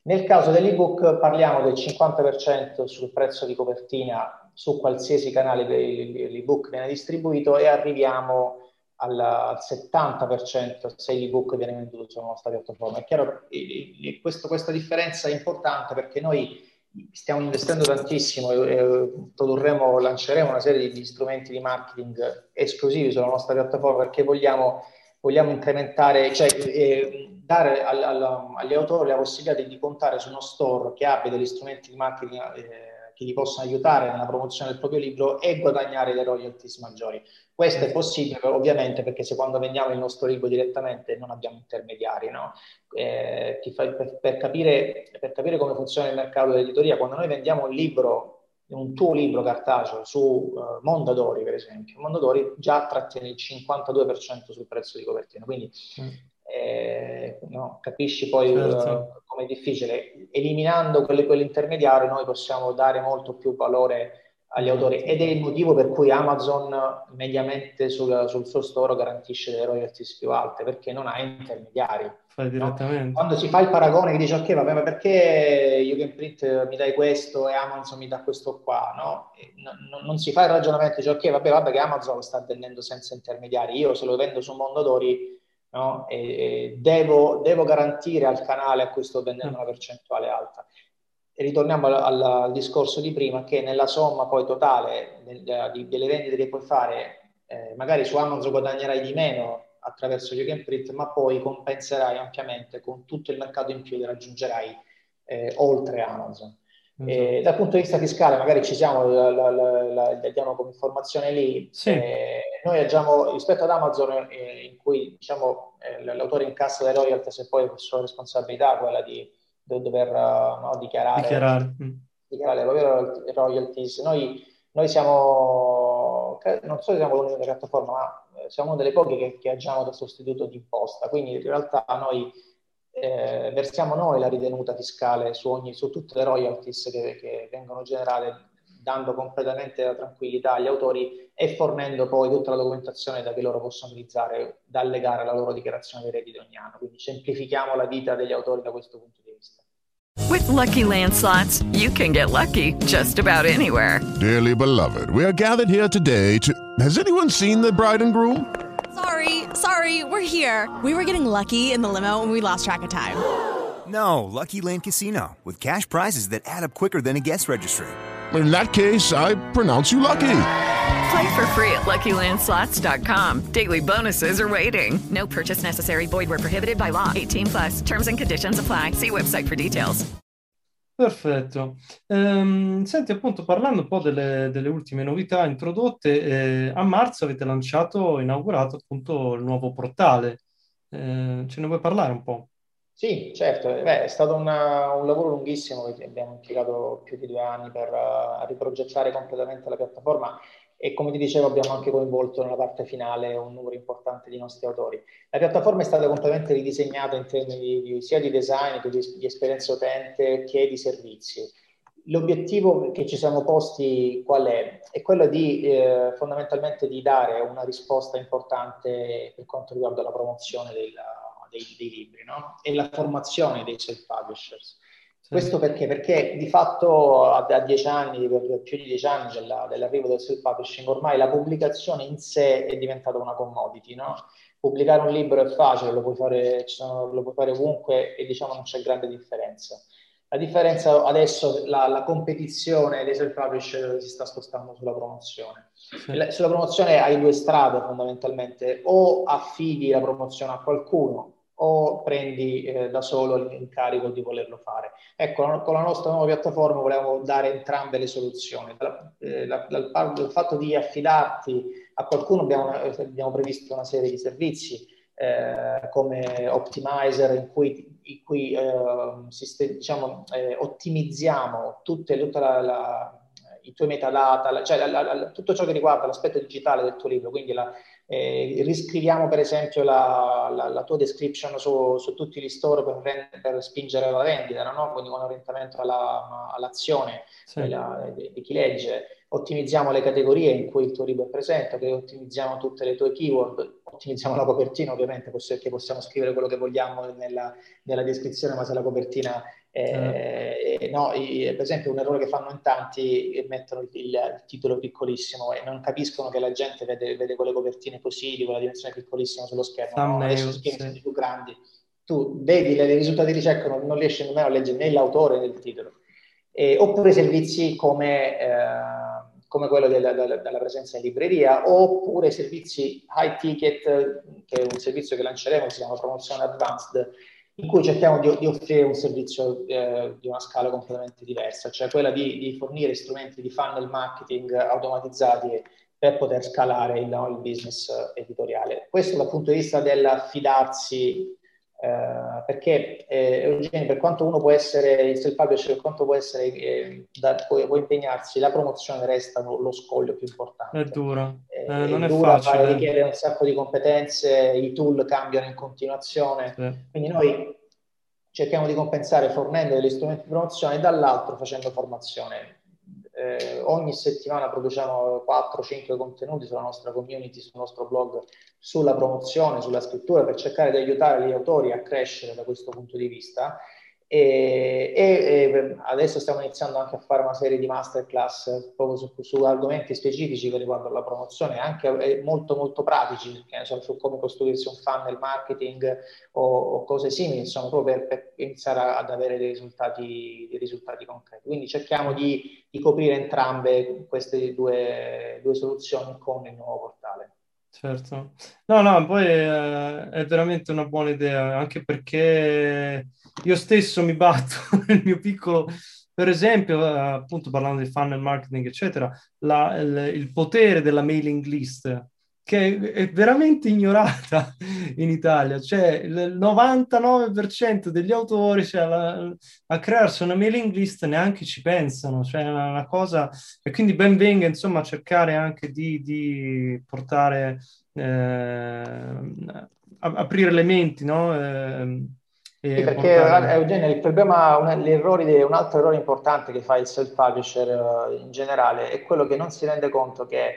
S3: Nel caso dell'ebook parliamo del 50% sul prezzo di copertina su qualsiasi canale l'ebook viene distribuito e arriviamo al, al 70% se l'ebook viene venduto sulla nostra piattaforma. È chiaro che questa differenza è importante perché noi stiamo investendo tantissimo e produrremo, lanceremo una serie di strumenti di marketing esclusivi sulla nostra piattaforma perché vogliamo, vogliamo incrementare, cioè eh, dare al, al, agli autori la possibilità di, di, contare su uno store che abbia degli strumenti di marketing eh, che gli possono aiutare nella promozione del proprio libro e guadagnare le royalties maggiori. Questo è possibile ovviamente perché se quando vendiamo il nostro libro direttamente non abbiamo intermediari. No? Eh, per, per, capire, per capire come funziona il mercato dell'editoria, quando noi vendiamo un libro un tuo libro cartaceo su uh, Mondadori, per esempio, Mondadori già trattiene il 52% sul prezzo di copertina, quindi mm eh, no? capisci poi certo. uh, come è difficile. Eliminando quelle, quell'intermediario noi possiamo dare molto più valore agli autori ed è il motivo per cui Amazon mediamente sul, sul suo store garantisce delle royalties più alte perché non ha intermediari.
S2: No?
S3: Quando si fa il paragone che dice ok vabbè ma perché You Can Print mi dai questo e Amazon mi dà questo qua no? non, non si fa il ragionamento dice ok vabbè vabbè che Amazon lo sta vendendo senza intermediari io se lo vendo su Mondadori no? e, e devo, devo, garantire al canale a cui sto vendendo mm. una percentuale alta. E ritorniamo al, al, al, discorso di prima che nella somma poi totale del, di, delle vendite che puoi fare, eh, magari su Amazon guadagnerai di meno attraverso You Can Print, ma poi compenserai ampiamente con tutto il mercato in più che raggiungerai eh, oltre Amazon. Eh, dal punto di vista fiscale, magari ci siamo, la, la, la, la diamo come informazione lì. Sì. Eh, noi agiamo rispetto ad Amazon, eh, in cui diciamo, eh, l'autore incassa le royalties e poi per sua responsabilità quella di, di dover uh, no, dichiarare,
S2: dichiarare. Mm.
S3: dichiarare le proprie royalties. Noi, noi siamo, non so se siamo l'unica piattaforma, ma eh, siamo una delle poche che, che agiamo da sostituto di imposta, quindi in realtà noi eh, versiamo noi la ritenuta fiscale su, ogni, su tutte le royalties che, che, vengono generate, dando completamente la tranquillità agli autori e fornendo poi tutta la documentazione da che loro possono utilizzare da allegare alla loro dichiarazione dei redditi ogni anno. Quindi semplifichiamo la vita degli autori da questo punto di vista.
S7: With lucky landslots, you can get lucky just about anywhere.
S8: Dearly beloved, we are gathered here today to. Has anyone seen the bride and groom?
S9: Sorry, sorry. Sorry, we're here. We were getting lucky in the limo and we lost track of time.
S10: No, Lucky Land Casino, with cash prizes that add up quicker than a guest registry.
S8: In that case, I pronounce you lucky.
S7: Play for free at LuckyLandSlots.com. Daily bonuses are waiting. No purchase necessary. Void where prohibited by law. 18 plus. Terms and conditions apply. See website for details.
S2: Perfetto. Ehm, senti, appunto, parlando un po' delle, delle ultime novità introdotte, eh, a marzo avete lanciato, inaugurato appunto il nuovo portale. Eh, ce ne vuoi parlare un po'?
S3: Sì, certo, Beh, è stato una- un lavoro lunghissimo, abbiamo impiegato più di due anni per eh, riprogettare completamente la piattaforma e come ti dicevo abbiamo anche coinvolto nella parte finale un numero importante di nostri autori. La piattaforma è stata completamente ridisegnata in termini di- sia di design che di, di esperienza utente che di servizi. L'obiettivo che ci siamo posti qual è? È quello di eh, fondamentalmente di dare una risposta importante per quanto riguarda la promozione della- dei, dei libri no? e la formazione dei self-publishers. Questo perché? Perché di fatto a, dieci anni, più di dieci anni della- dell'arrivo del self-publishing, ormai la pubblicazione in sé è diventata una commodity, no? Pubblicare un libro è facile, lo puoi fare, sono- lo puoi fare ovunque e diciamo non c'è grande differenza. La differenza adesso, la, la competizione dei self-publisher si sta spostando sulla promozione. La- Sulla promozione hai due strade fondamentalmente, o affidi la promozione a qualcuno o prendi eh, da solo l'incarico di volerlo fare. Ecco, con la nostra nuova piattaforma volevamo dare entrambe le soluzioni. Dal, eh, dal dal fatto di affidarti a qualcuno abbiamo, abbiamo previsto una serie di servizi eh, come Optimizer in cui, in cui eh, siste- diciamo, eh, ottimizziamo tutte, tutta la, la- i tuoi metadata, la- cioè la- tutto ciò che riguarda l'aspetto digitale del tuo libro, quindi la, eh, riscriviamo per esempio la, la- la tua description su, su tutti gli store per, rend- per spingere alla vendita, no? quindi con orientamento alla- all'azione
S2: Sì.
S3: della- di, chi legge. Ottimizziamo le categorie in cui il tuo libro è presente, che ottimizziamo tutte le tue keyword, ottimizziamo la copertina ovviamente, perché possiamo scrivere quello che vogliamo nella, nella descrizione, ma se la copertina eh, no, i- per esempio un errore che fanno in tanti è mettono il, il titolo piccolissimo e non capiscono che la gente vede, vede quelle copertine così, di quella dimensione piccolissima sullo schermo, no? Adesso schermi
S2: sì.
S3: sono più grandi, tu vedi le- i risultati di ricerca, non, non riesci nemmeno a leggere né l'autore né il titolo. Eh, oppure servizi come, eh, come quello della, della- della presenza in libreria, oppure servizi high ticket, che è un servizio che lanceremo, che si chiama Promozione Advanced, in cui cerchiamo di, di offrire un servizio eh, di una scala completamente diversa, cioè quella di, di fornire strumenti di funnel marketing automatizzati per poter scalare il, il business editoriale. Questo dal punto di vista dell'affidarsi eh, perché eh, Eugenio, per quanto uno può essere il self-publisher, per quanto può essere eh, da- può, può impegnarsi, la promozione resta lo, lo scoglio più importante.
S2: È duro,
S3: Eh,
S2: Eh, non è
S3: dura, fa-
S2: facile.
S3: richiede un sacco di competenze, i tool cambiano in continuazione,
S2: Sì.
S3: quindi noi cerchiamo di compensare fornendo degli strumenti di promozione e dall'altro facendo formazione. Eh, ogni settimana produciamo 4-5 contenuti sulla nostra community, sul nostro blog, sulla promozione, sulla scrittura, per cercare di aiutare gli autori a crescere da questo punto di vista. E, e- adesso stiamo iniziando anche a fare una serie di masterclass proprio su, su argomenti specifici che riguardano la promozione, anche eh, molto molto pratici, ne so, su come costruirsi un funnel marketing o, o cose simili, insomma, proprio per, per iniziare a- ad avere dei risultati, dei risultati concreti. Quindi cerchiamo di, di coprire entrambe queste due, due soluzioni con il nuovo portale.
S2: Certo. No, no, poi eh, è veramente una buona idea, anche perché io stesso mi batto nel mio piccolo, per esempio, eh, appunto parlando di funnel marketing, eccetera, la- il, il potere della mailing list, che è, veramente ignorata in Italia, cioè il 99% degli autori cioè, la- a crearsi una mailing list neanche ci pensano, cioè è una, cosa, e quindi ben venga insomma cercare anche di, di portare, eh, aprire le menti, no? Eh,
S3: Sì, perché
S2: portare-
S3: Eugenio, il problema, un, di- un altro errore importante che fa il self-publisher eh, in generale è quello che non si rende conto che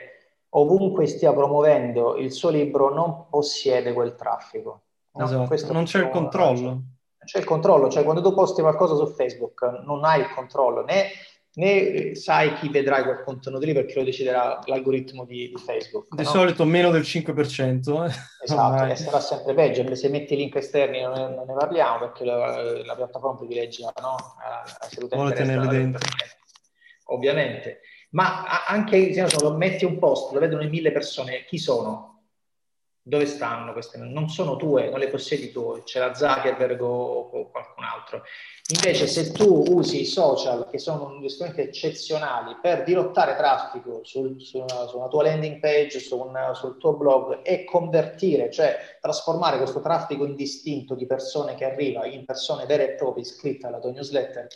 S3: ovunque stia promuovendo il suo libro non possiede quel traffico. No?
S2: Esatto, non c'è il controllo.
S3: Non c'è il controllo, cioè quando tu posti qualcosa su Facebook non hai il controllo né né sai chi vedrà quel contenuto lì perché lo deciderà l'algoritmo di, di Facebook.
S2: Di
S3: no?
S2: solito meno del 5%. Eh.
S3: Esatto, e sarà sempre peggio. Se metti link esterni non ne, non ne parliamo perché la, la piattaforma privilegia no? la, la salute
S2: Vuole tenerli dentro.
S3: Ovviamente. Ma anche se lo metti un post, lo vedono in mille persone, chi sono? Dove stanno queste? Non sono tue, non le possiedi tu, c'è la Zuckerberg o qualcun altro. Invece se tu usi i social, che sono strumenti eccezionali, per dirottare traffico sul, su, una, tua landing page, su una, sul tuo blog e convertire, cioè trasformare questo traffico indistinto di persone che arriva in persone vere e proprie iscritte alla tua newsletter,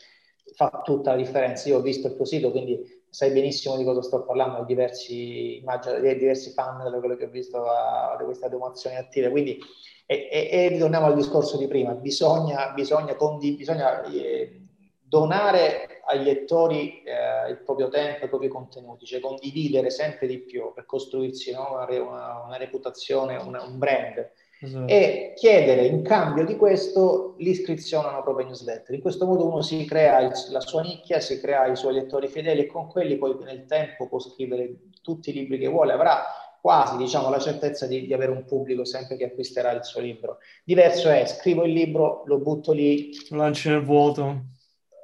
S3: fa tutta la differenza. Io ho visto il tuo sito, quindi sai benissimo di cosa sto parlando, ho diversi, immagino, diversi fan da quello che ho visto di queste automazioni attive, quindi e, e, e, ritorniamo al discorso di prima, bisogna, bisogna, condi, bisogna eh, donare ai lettori eh, il proprio tempo, i propri contenuti, cioè condividere sempre di più per costruirsi no? una, una, una, reputazione, una, un brand. Esatto. E chiedere in cambio di questo l'iscrizione a una propria newsletter. In questo modo uno si crea il, la sua nicchia, si crea i suoi lettori fedeli e con quelli poi nel tempo può scrivere tutti i libri che vuole, avrà quasi diciamo, la certezza di, di, avere un pubblico sempre che acquisterà il suo libro. Diverso è, scrivo il libro, lo butto lì.
S2: Lo lanci nel vuoto.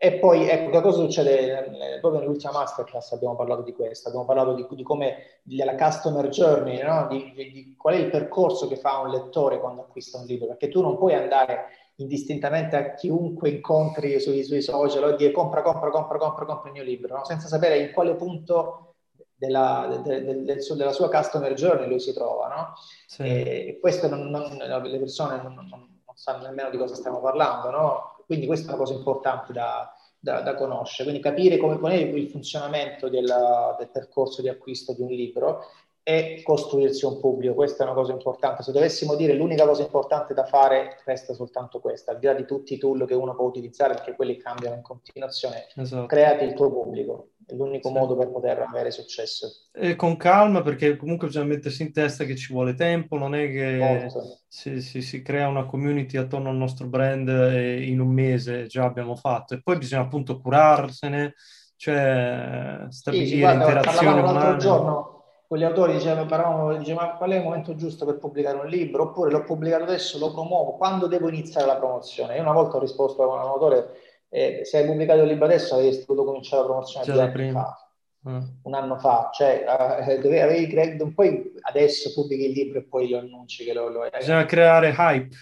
S3: E poi, ecco, che cosa succede? Proprio nell'ultima masterclass abbiamo parlato di questo, abbiamo parlato di, di come, della customer journey, no? di, di, qual è il percorso che fa un lettore quando acquista un libro, perché tu non puoi andare indistintamente a chiunque incontri sui, sui social e dire compra, compra, compra, compra, compra il mio libro, no? senza sapere in quale punto della, de, de, de, della, sua customer journey lui si trova, no? Sì. E questo non, non, le persone non, non, sanno nemmeno di cosa stiamo parlando, no? Quindi questa è una cosa importante da, da, da conoscere, quindi capire come, è il funzionamento della, del percorso di acquisto di un libro e costruirsi un pubblico. Questa è una cosa importante. Se dovessimo dire l'unica cosa importante da fare, resta soltanto questa, al di là di tutti i tool che uno può utilizzare, perché quelli cambiano in continuazione, esatto. creati il tuo pubblico. È l'unico sì. modo per poter avere successo.
S2: E con calma, perché comunque bisogna mettersi in testa che ci vuole tempo, non è che si, si, si, crea una community attorno al nostro brand in un mese, già abbiamo fatto. E poi bisogna appunto curarsene, cioè stabilire sì, guarda, interazione umana. L'altro giorno
S3: con gli autori dicevano, parlavano, diceva, ma qual è il momento giusto per pubblicare un libro? Oppure l'ho pubblicato adesso, lo promuovo, quando devo iniziare la promozione? Io una volta ho risposto a un autore eh, se hai pubblicato il libro adesso avresti dovuto cominciare la promozione Già due anni prima. fa. Mm. un anno fa, cioè eh, avevi creato, non puoi adesso pubblichi il libro e poi lo annunci che lo, lo
S2: hai. Bisogna creare hype.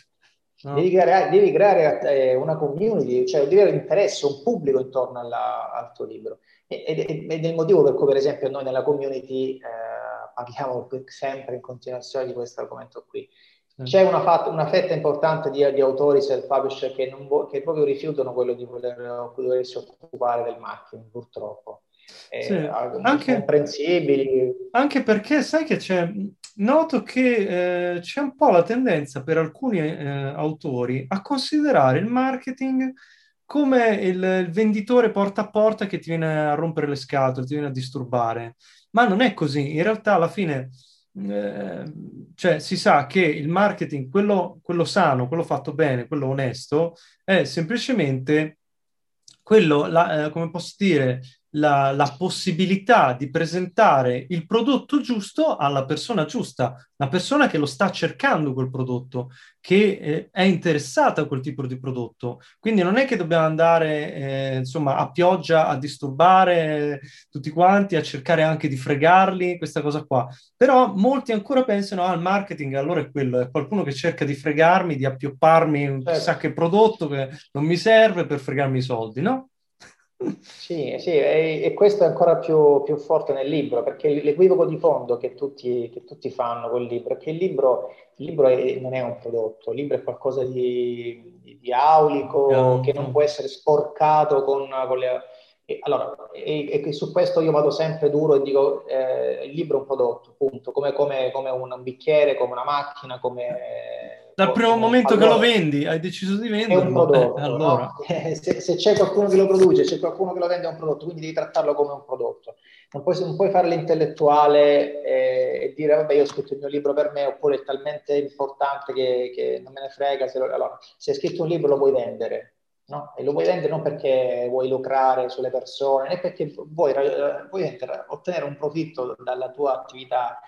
S3: No? Devi creare, devi creare eh, una community, cioè devi avere interesse, un pubblico intorno alla, al tuo libro. Ed è il motivo per cui, per esempio, noi nella community eh, parliamo sempre in continuazione di questo argomento qui. C'è una, fat- una fetta importante di, di autori self-publisher che, vo- che, proprio rifiutano quello di voler, volersi occupare del marketing, purtroppo. Eh, sì, anche, comprensibili.
S2: Anche perché sai che c'è, noto che eh, c'è un po' la tendenza per alcuni eh, autori a considerare il marketing come il, il, venditore porta a porta che ti viene a rompere le scatole, ti viene a disturbare. Ma non è così. In realtà, alla fine, eh, cioè si sa che il marketing, quello, quello sano, quello fatto bene, quello onesto, è semplicemente quello, la, eh, come posso dire, la, la, possibilità di presentare il prodotto giusto alla persona giusta, la persona che lo sta cercando quel prodotto, che eh, è interessata a quel tipo di prodotto. Quindi non è che dobbiamo andare eh, insomma a pioggia a disturbare tutti quanti, a cercare anche di fregarli, questa cosa qua. Però molti ancora pensano al ah, marketing, allora è quello, è qualcuno che cerca di fregarmi, di appiopparmi un certo. chissà che prodotto che non mi serve per fregarmi i soldi, no?
S3: Sì, sì e, e, questo è ancora più, più, forte nel libro, perché l'equivoco di fondo che tutti, che tutti fanno col libro è che il libro, il libro è, non è un prodotto, il libro è qualcosa di, di, aulico, no. che non può essere sporcato con, con le... E, allora, e, e, su questo io vado sempre duro e dico eh, il libro è un prodotto, punto, come, come, come un bicchiere, come una macchina, come
S2: dal primo momento allora, che lo vendi, hai deciso di venderlo. È un prodotto.
S3: Eh, allora. no? Eh, se, se, c'è qualcuno che lo produce, c'è qualcuno che lo vende, è un prodotto, quindi devi trattarlo come un prodotto. Non puoi, non puoi fare l'intellettuale e, e, dire, vabbè, io ho scritto il mio libro per me, oppure è talmente importante che, che non me ne frega. Se lo, allora, se hai scritto un libro lo puoi vendere. No? E lo vuoi vendere non perché vuoi lucrare sulle persone, né perché vuoi, vuoi ottenere un profitto dalla tua attività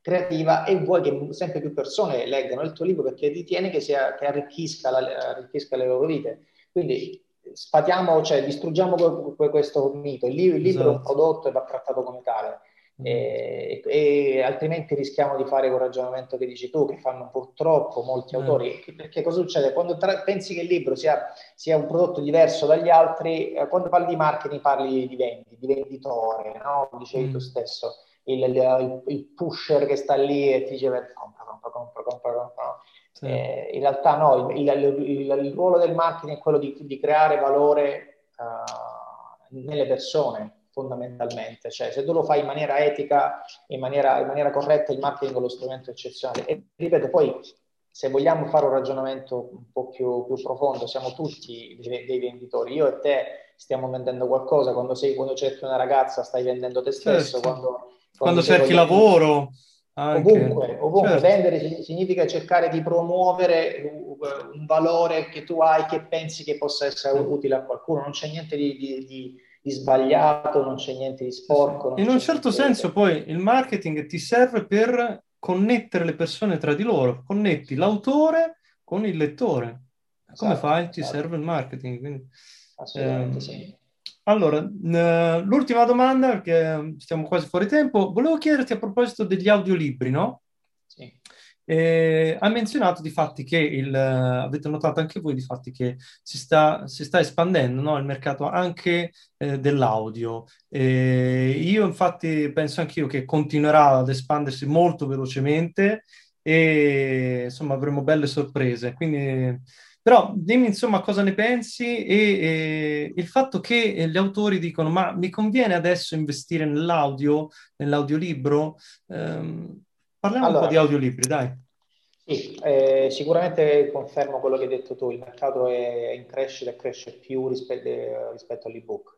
S3: creativa e vuoi che sempre più persone leggano il tuo libro perché ritieni che, sia, che arricchisca, la, arricchisca le loro vite. Quindi spatiamo, cioè distruggiamo questo mito. Il libro, il libro esatto. è un esatto. prodotto e va trattato come tale. E, e, altrimenti rischiamo di fare quel ragionamento che dici tu, che fanno purtroppo molti mm. autori. Perché cosa succede? Quando tra- pensi che il libro sia, sia, un prodotto diverso dagli altri, eh, quando parli di marketing parli di vendi, di venditore, no? dicevi mm. tu stesso. Il, il, il, pusher che sta lì e ti dice compra, compra, compra, compra, compra. Sì. Eh, in realtà no, il, il, ruolo del marketing è quello di, di creare valore uh, nelle persone, fondamentalmente. Cioè, se tu lo fai in maniera etica, in maniera, in maniera corretta, il marketing è lo strumento eccezionale. E ripeto, poi se vogliamo fare un ragionamento un po' più, più profondo, siamo tutti dei, dei, venditori. Io e te stiamo vendendo qualcosa, quando, sei, quando cerchi una ragazza stai vendendo te stesso, certo. quando,
S2: quando, quando cerchi lavoro.
S3: Anche. Ovunque, ovunque. Certo. vendere significa cercare di promuovere un valore che tu hai, che pensi che possa essere utile a qualcuno, non c'è niente di, di, di di sbagliato, non c'è niente di sporco.
S2: In un certo senso poi il marketing ti serve per connettere le persone tra di loro, connetti l'autore con il lettore. Come esatto, fai? Ti esatto. serve il marketing. Quindi,
S3: Assolutamente ehm, sì.
S2: Allora, l'ultima domanda, perché stiamo quasi fuori tempo, volevo chiederti a proposito degli audiolibri, no? Eh, ha menzionato di fatti che il, avete notato anche voi di fatti che si sta, si sta espandendo no? il mercato anche eh, dell'audio. Eh, io infatti penso anch'io che continuerà ad espandersi molto velocemente e insomma avremo belle sorprese. Quindi, però dimmi insomma cosa ne pensi e, e il fatto che gli autori dicono ma mi conviene adesso investire nell'audio, nell'audiolibro? Um, Parliamo allora, un po' di audiolibri, dai.
S3: Sì, eh, sicuramente confermo quello che hai detto tu, il mercato è in crescita e cresce più rispetto, rispetto all'ebook.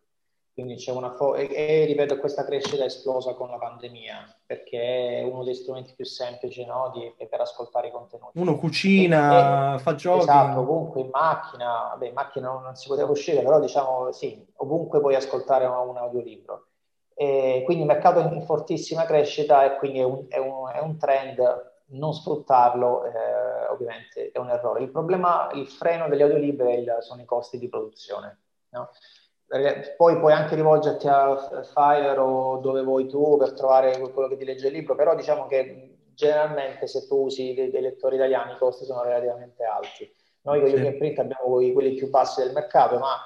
S3: Quindi c'è una fo- e, e, ripeto, questa crescita è esplosa con la pandemia, perché è uno dei strumenti più semplici no, di, per ascoltare i contenuti.
S2: Uno cucina, e, fa giochi.
S3: Esatto, ovunque in macchina, beh, in macchina non, non si poteva uscire, però diciamo sì, ovunque puoi ascoltare un, un audiolibro. E quindi il mercato è in fortissima crescita e quindi è un, è un, è un trend, non sfruttarlo eh, ovviamente è un errore. Il problema, il freno degli audiolibri sono i costi di produzione. No? Poi puoi anche rivolgerti a Fire o dove vuoi tu per trovare quello che ti legge il libro, però diciamo che generalmente se tu usi dei, dei lettori italiani i costi sono relativamente alti. Noi con sì. Print abbiamo quelli più bassi del mercato, ma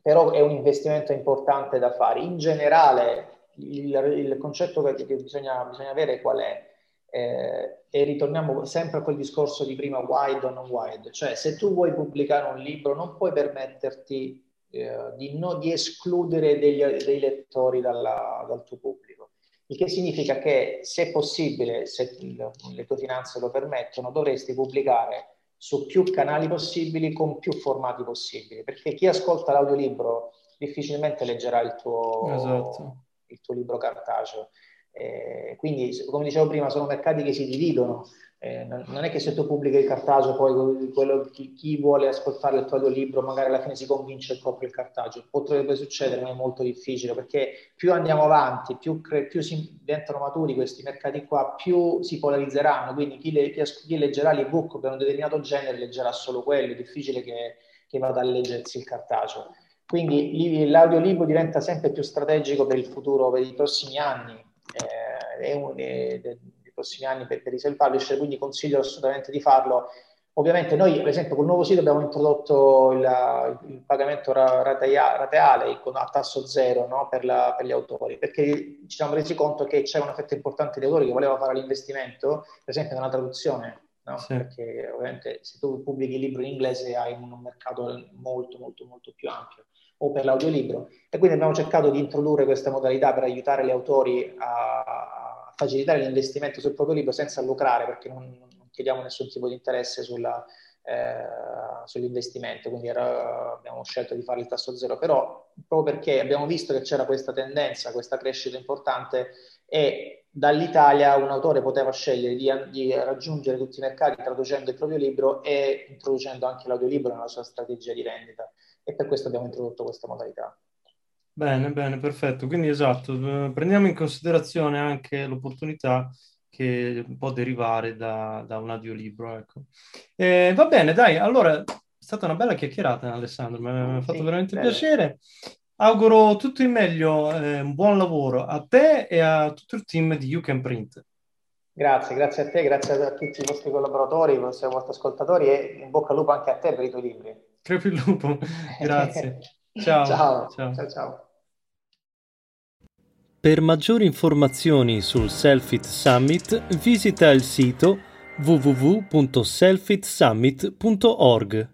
S3: però è un investimento importante da fare. In generale, il, il concetto che, che bisogna, bisogna, avere qual è? Eh, e ritorniamo sempre a quel discorso di prima, wide o non wide, cioè se tu vuoi pubblicare un libro non puoi permetterti eh, di, no, di, escludere degli, dei lettori dalla, dal tuo pubblico. Il che significa che se possibile, se le tue finanze lo permettono, dovresti pubblicare su più canali possibili con più formati possibili, perché chi ascolta l'audiolibro difficilmente leggerà il tuo, esatto. Il tuo libro cartaceo. Eh, quindi, come dicevo prima, sono mercati che si dividono. Eh, non è che se tu pubblichi il cartaceo, poi quello, chi, chi, vuole ascoltare il tuo audiolibro magari alla fine si convince proprio il cartaceo. Potrebbe succedere, ma è molto difficile perché più andiamo avanti, più, cre- più si diventano maturi questi mercati qua, più si polarizzeranno. Quindi chi, le, chi leggerà l'ebook per un determinato genere leggerà solo quello. È difficile che, che vada a leggersi il cartaceo. Quindi l'audiolibro diventa sempre più strategico per il futuro, per i prossimi anni. Eh, un, è, prossimi anni per, per i self-publisher, quindi consiglio assolutamente di farlo. Ovviamente noi, per esempio, col nuovo sito abbiamo introdotto il, il pagamento rateale a tasso zero no? per, la, per, gli autori, perché ci siamo resi conto che c'è una fetta importante di autori che voleva fare l'investimento, per esempio nella traduzione, no? sì. perché ovviamente se tu pubblichi il libro in inglese hai un, mercato molto, molto, molto più ampio o per l'audiolibro. E quindi abbiamo cercato di introdurre questa modalità per aiutare gli autori a, facilitare l'investimento sul proprio libro senza lucrare, perché non, non chiediamo nessun tipo di interesse sulla, eh, sull'investimento, quindi era, abbiamo scelto di fare il tasso zero, però proprio perché abbiamo visto che c'era questa tendenza, questa crescita importante e dall'Italia un autore poteva scegliere di, di, raggiungere tutti i mercati traducendo il proprio libro e introducendo anche l'audiolibro nella sua strategia di vendita e per questo abbiamo introdotto questa modalità.
S2: Bene, bene, perfetto. Quindi esatto, eh, prendiamo in considerazione anche l'opportunità che può derivare da, da un audiolibro. Ecco. Eh, va bene, dai, allora è stata una bella chiacchierata Alessandro, mi ha fatto sì, veramente bene. piacere. Auguro tutto il meglio, eh, un buon lavoro a te e a tutto il team di You Can Print.
S3: Grazie, grazie a te, grazie a tutti i vostri collaboratori, i vostri, ascoltatori e in bocca al lupo anche a te per i tuoi libri.
S2: Crepi il lupo, grazie. Ciao.
S3: ciao. ciao. ciao, ciao.
S1: Per maggiori informazioni sul Selfit Summit visita il sito www.selfitsummit.org.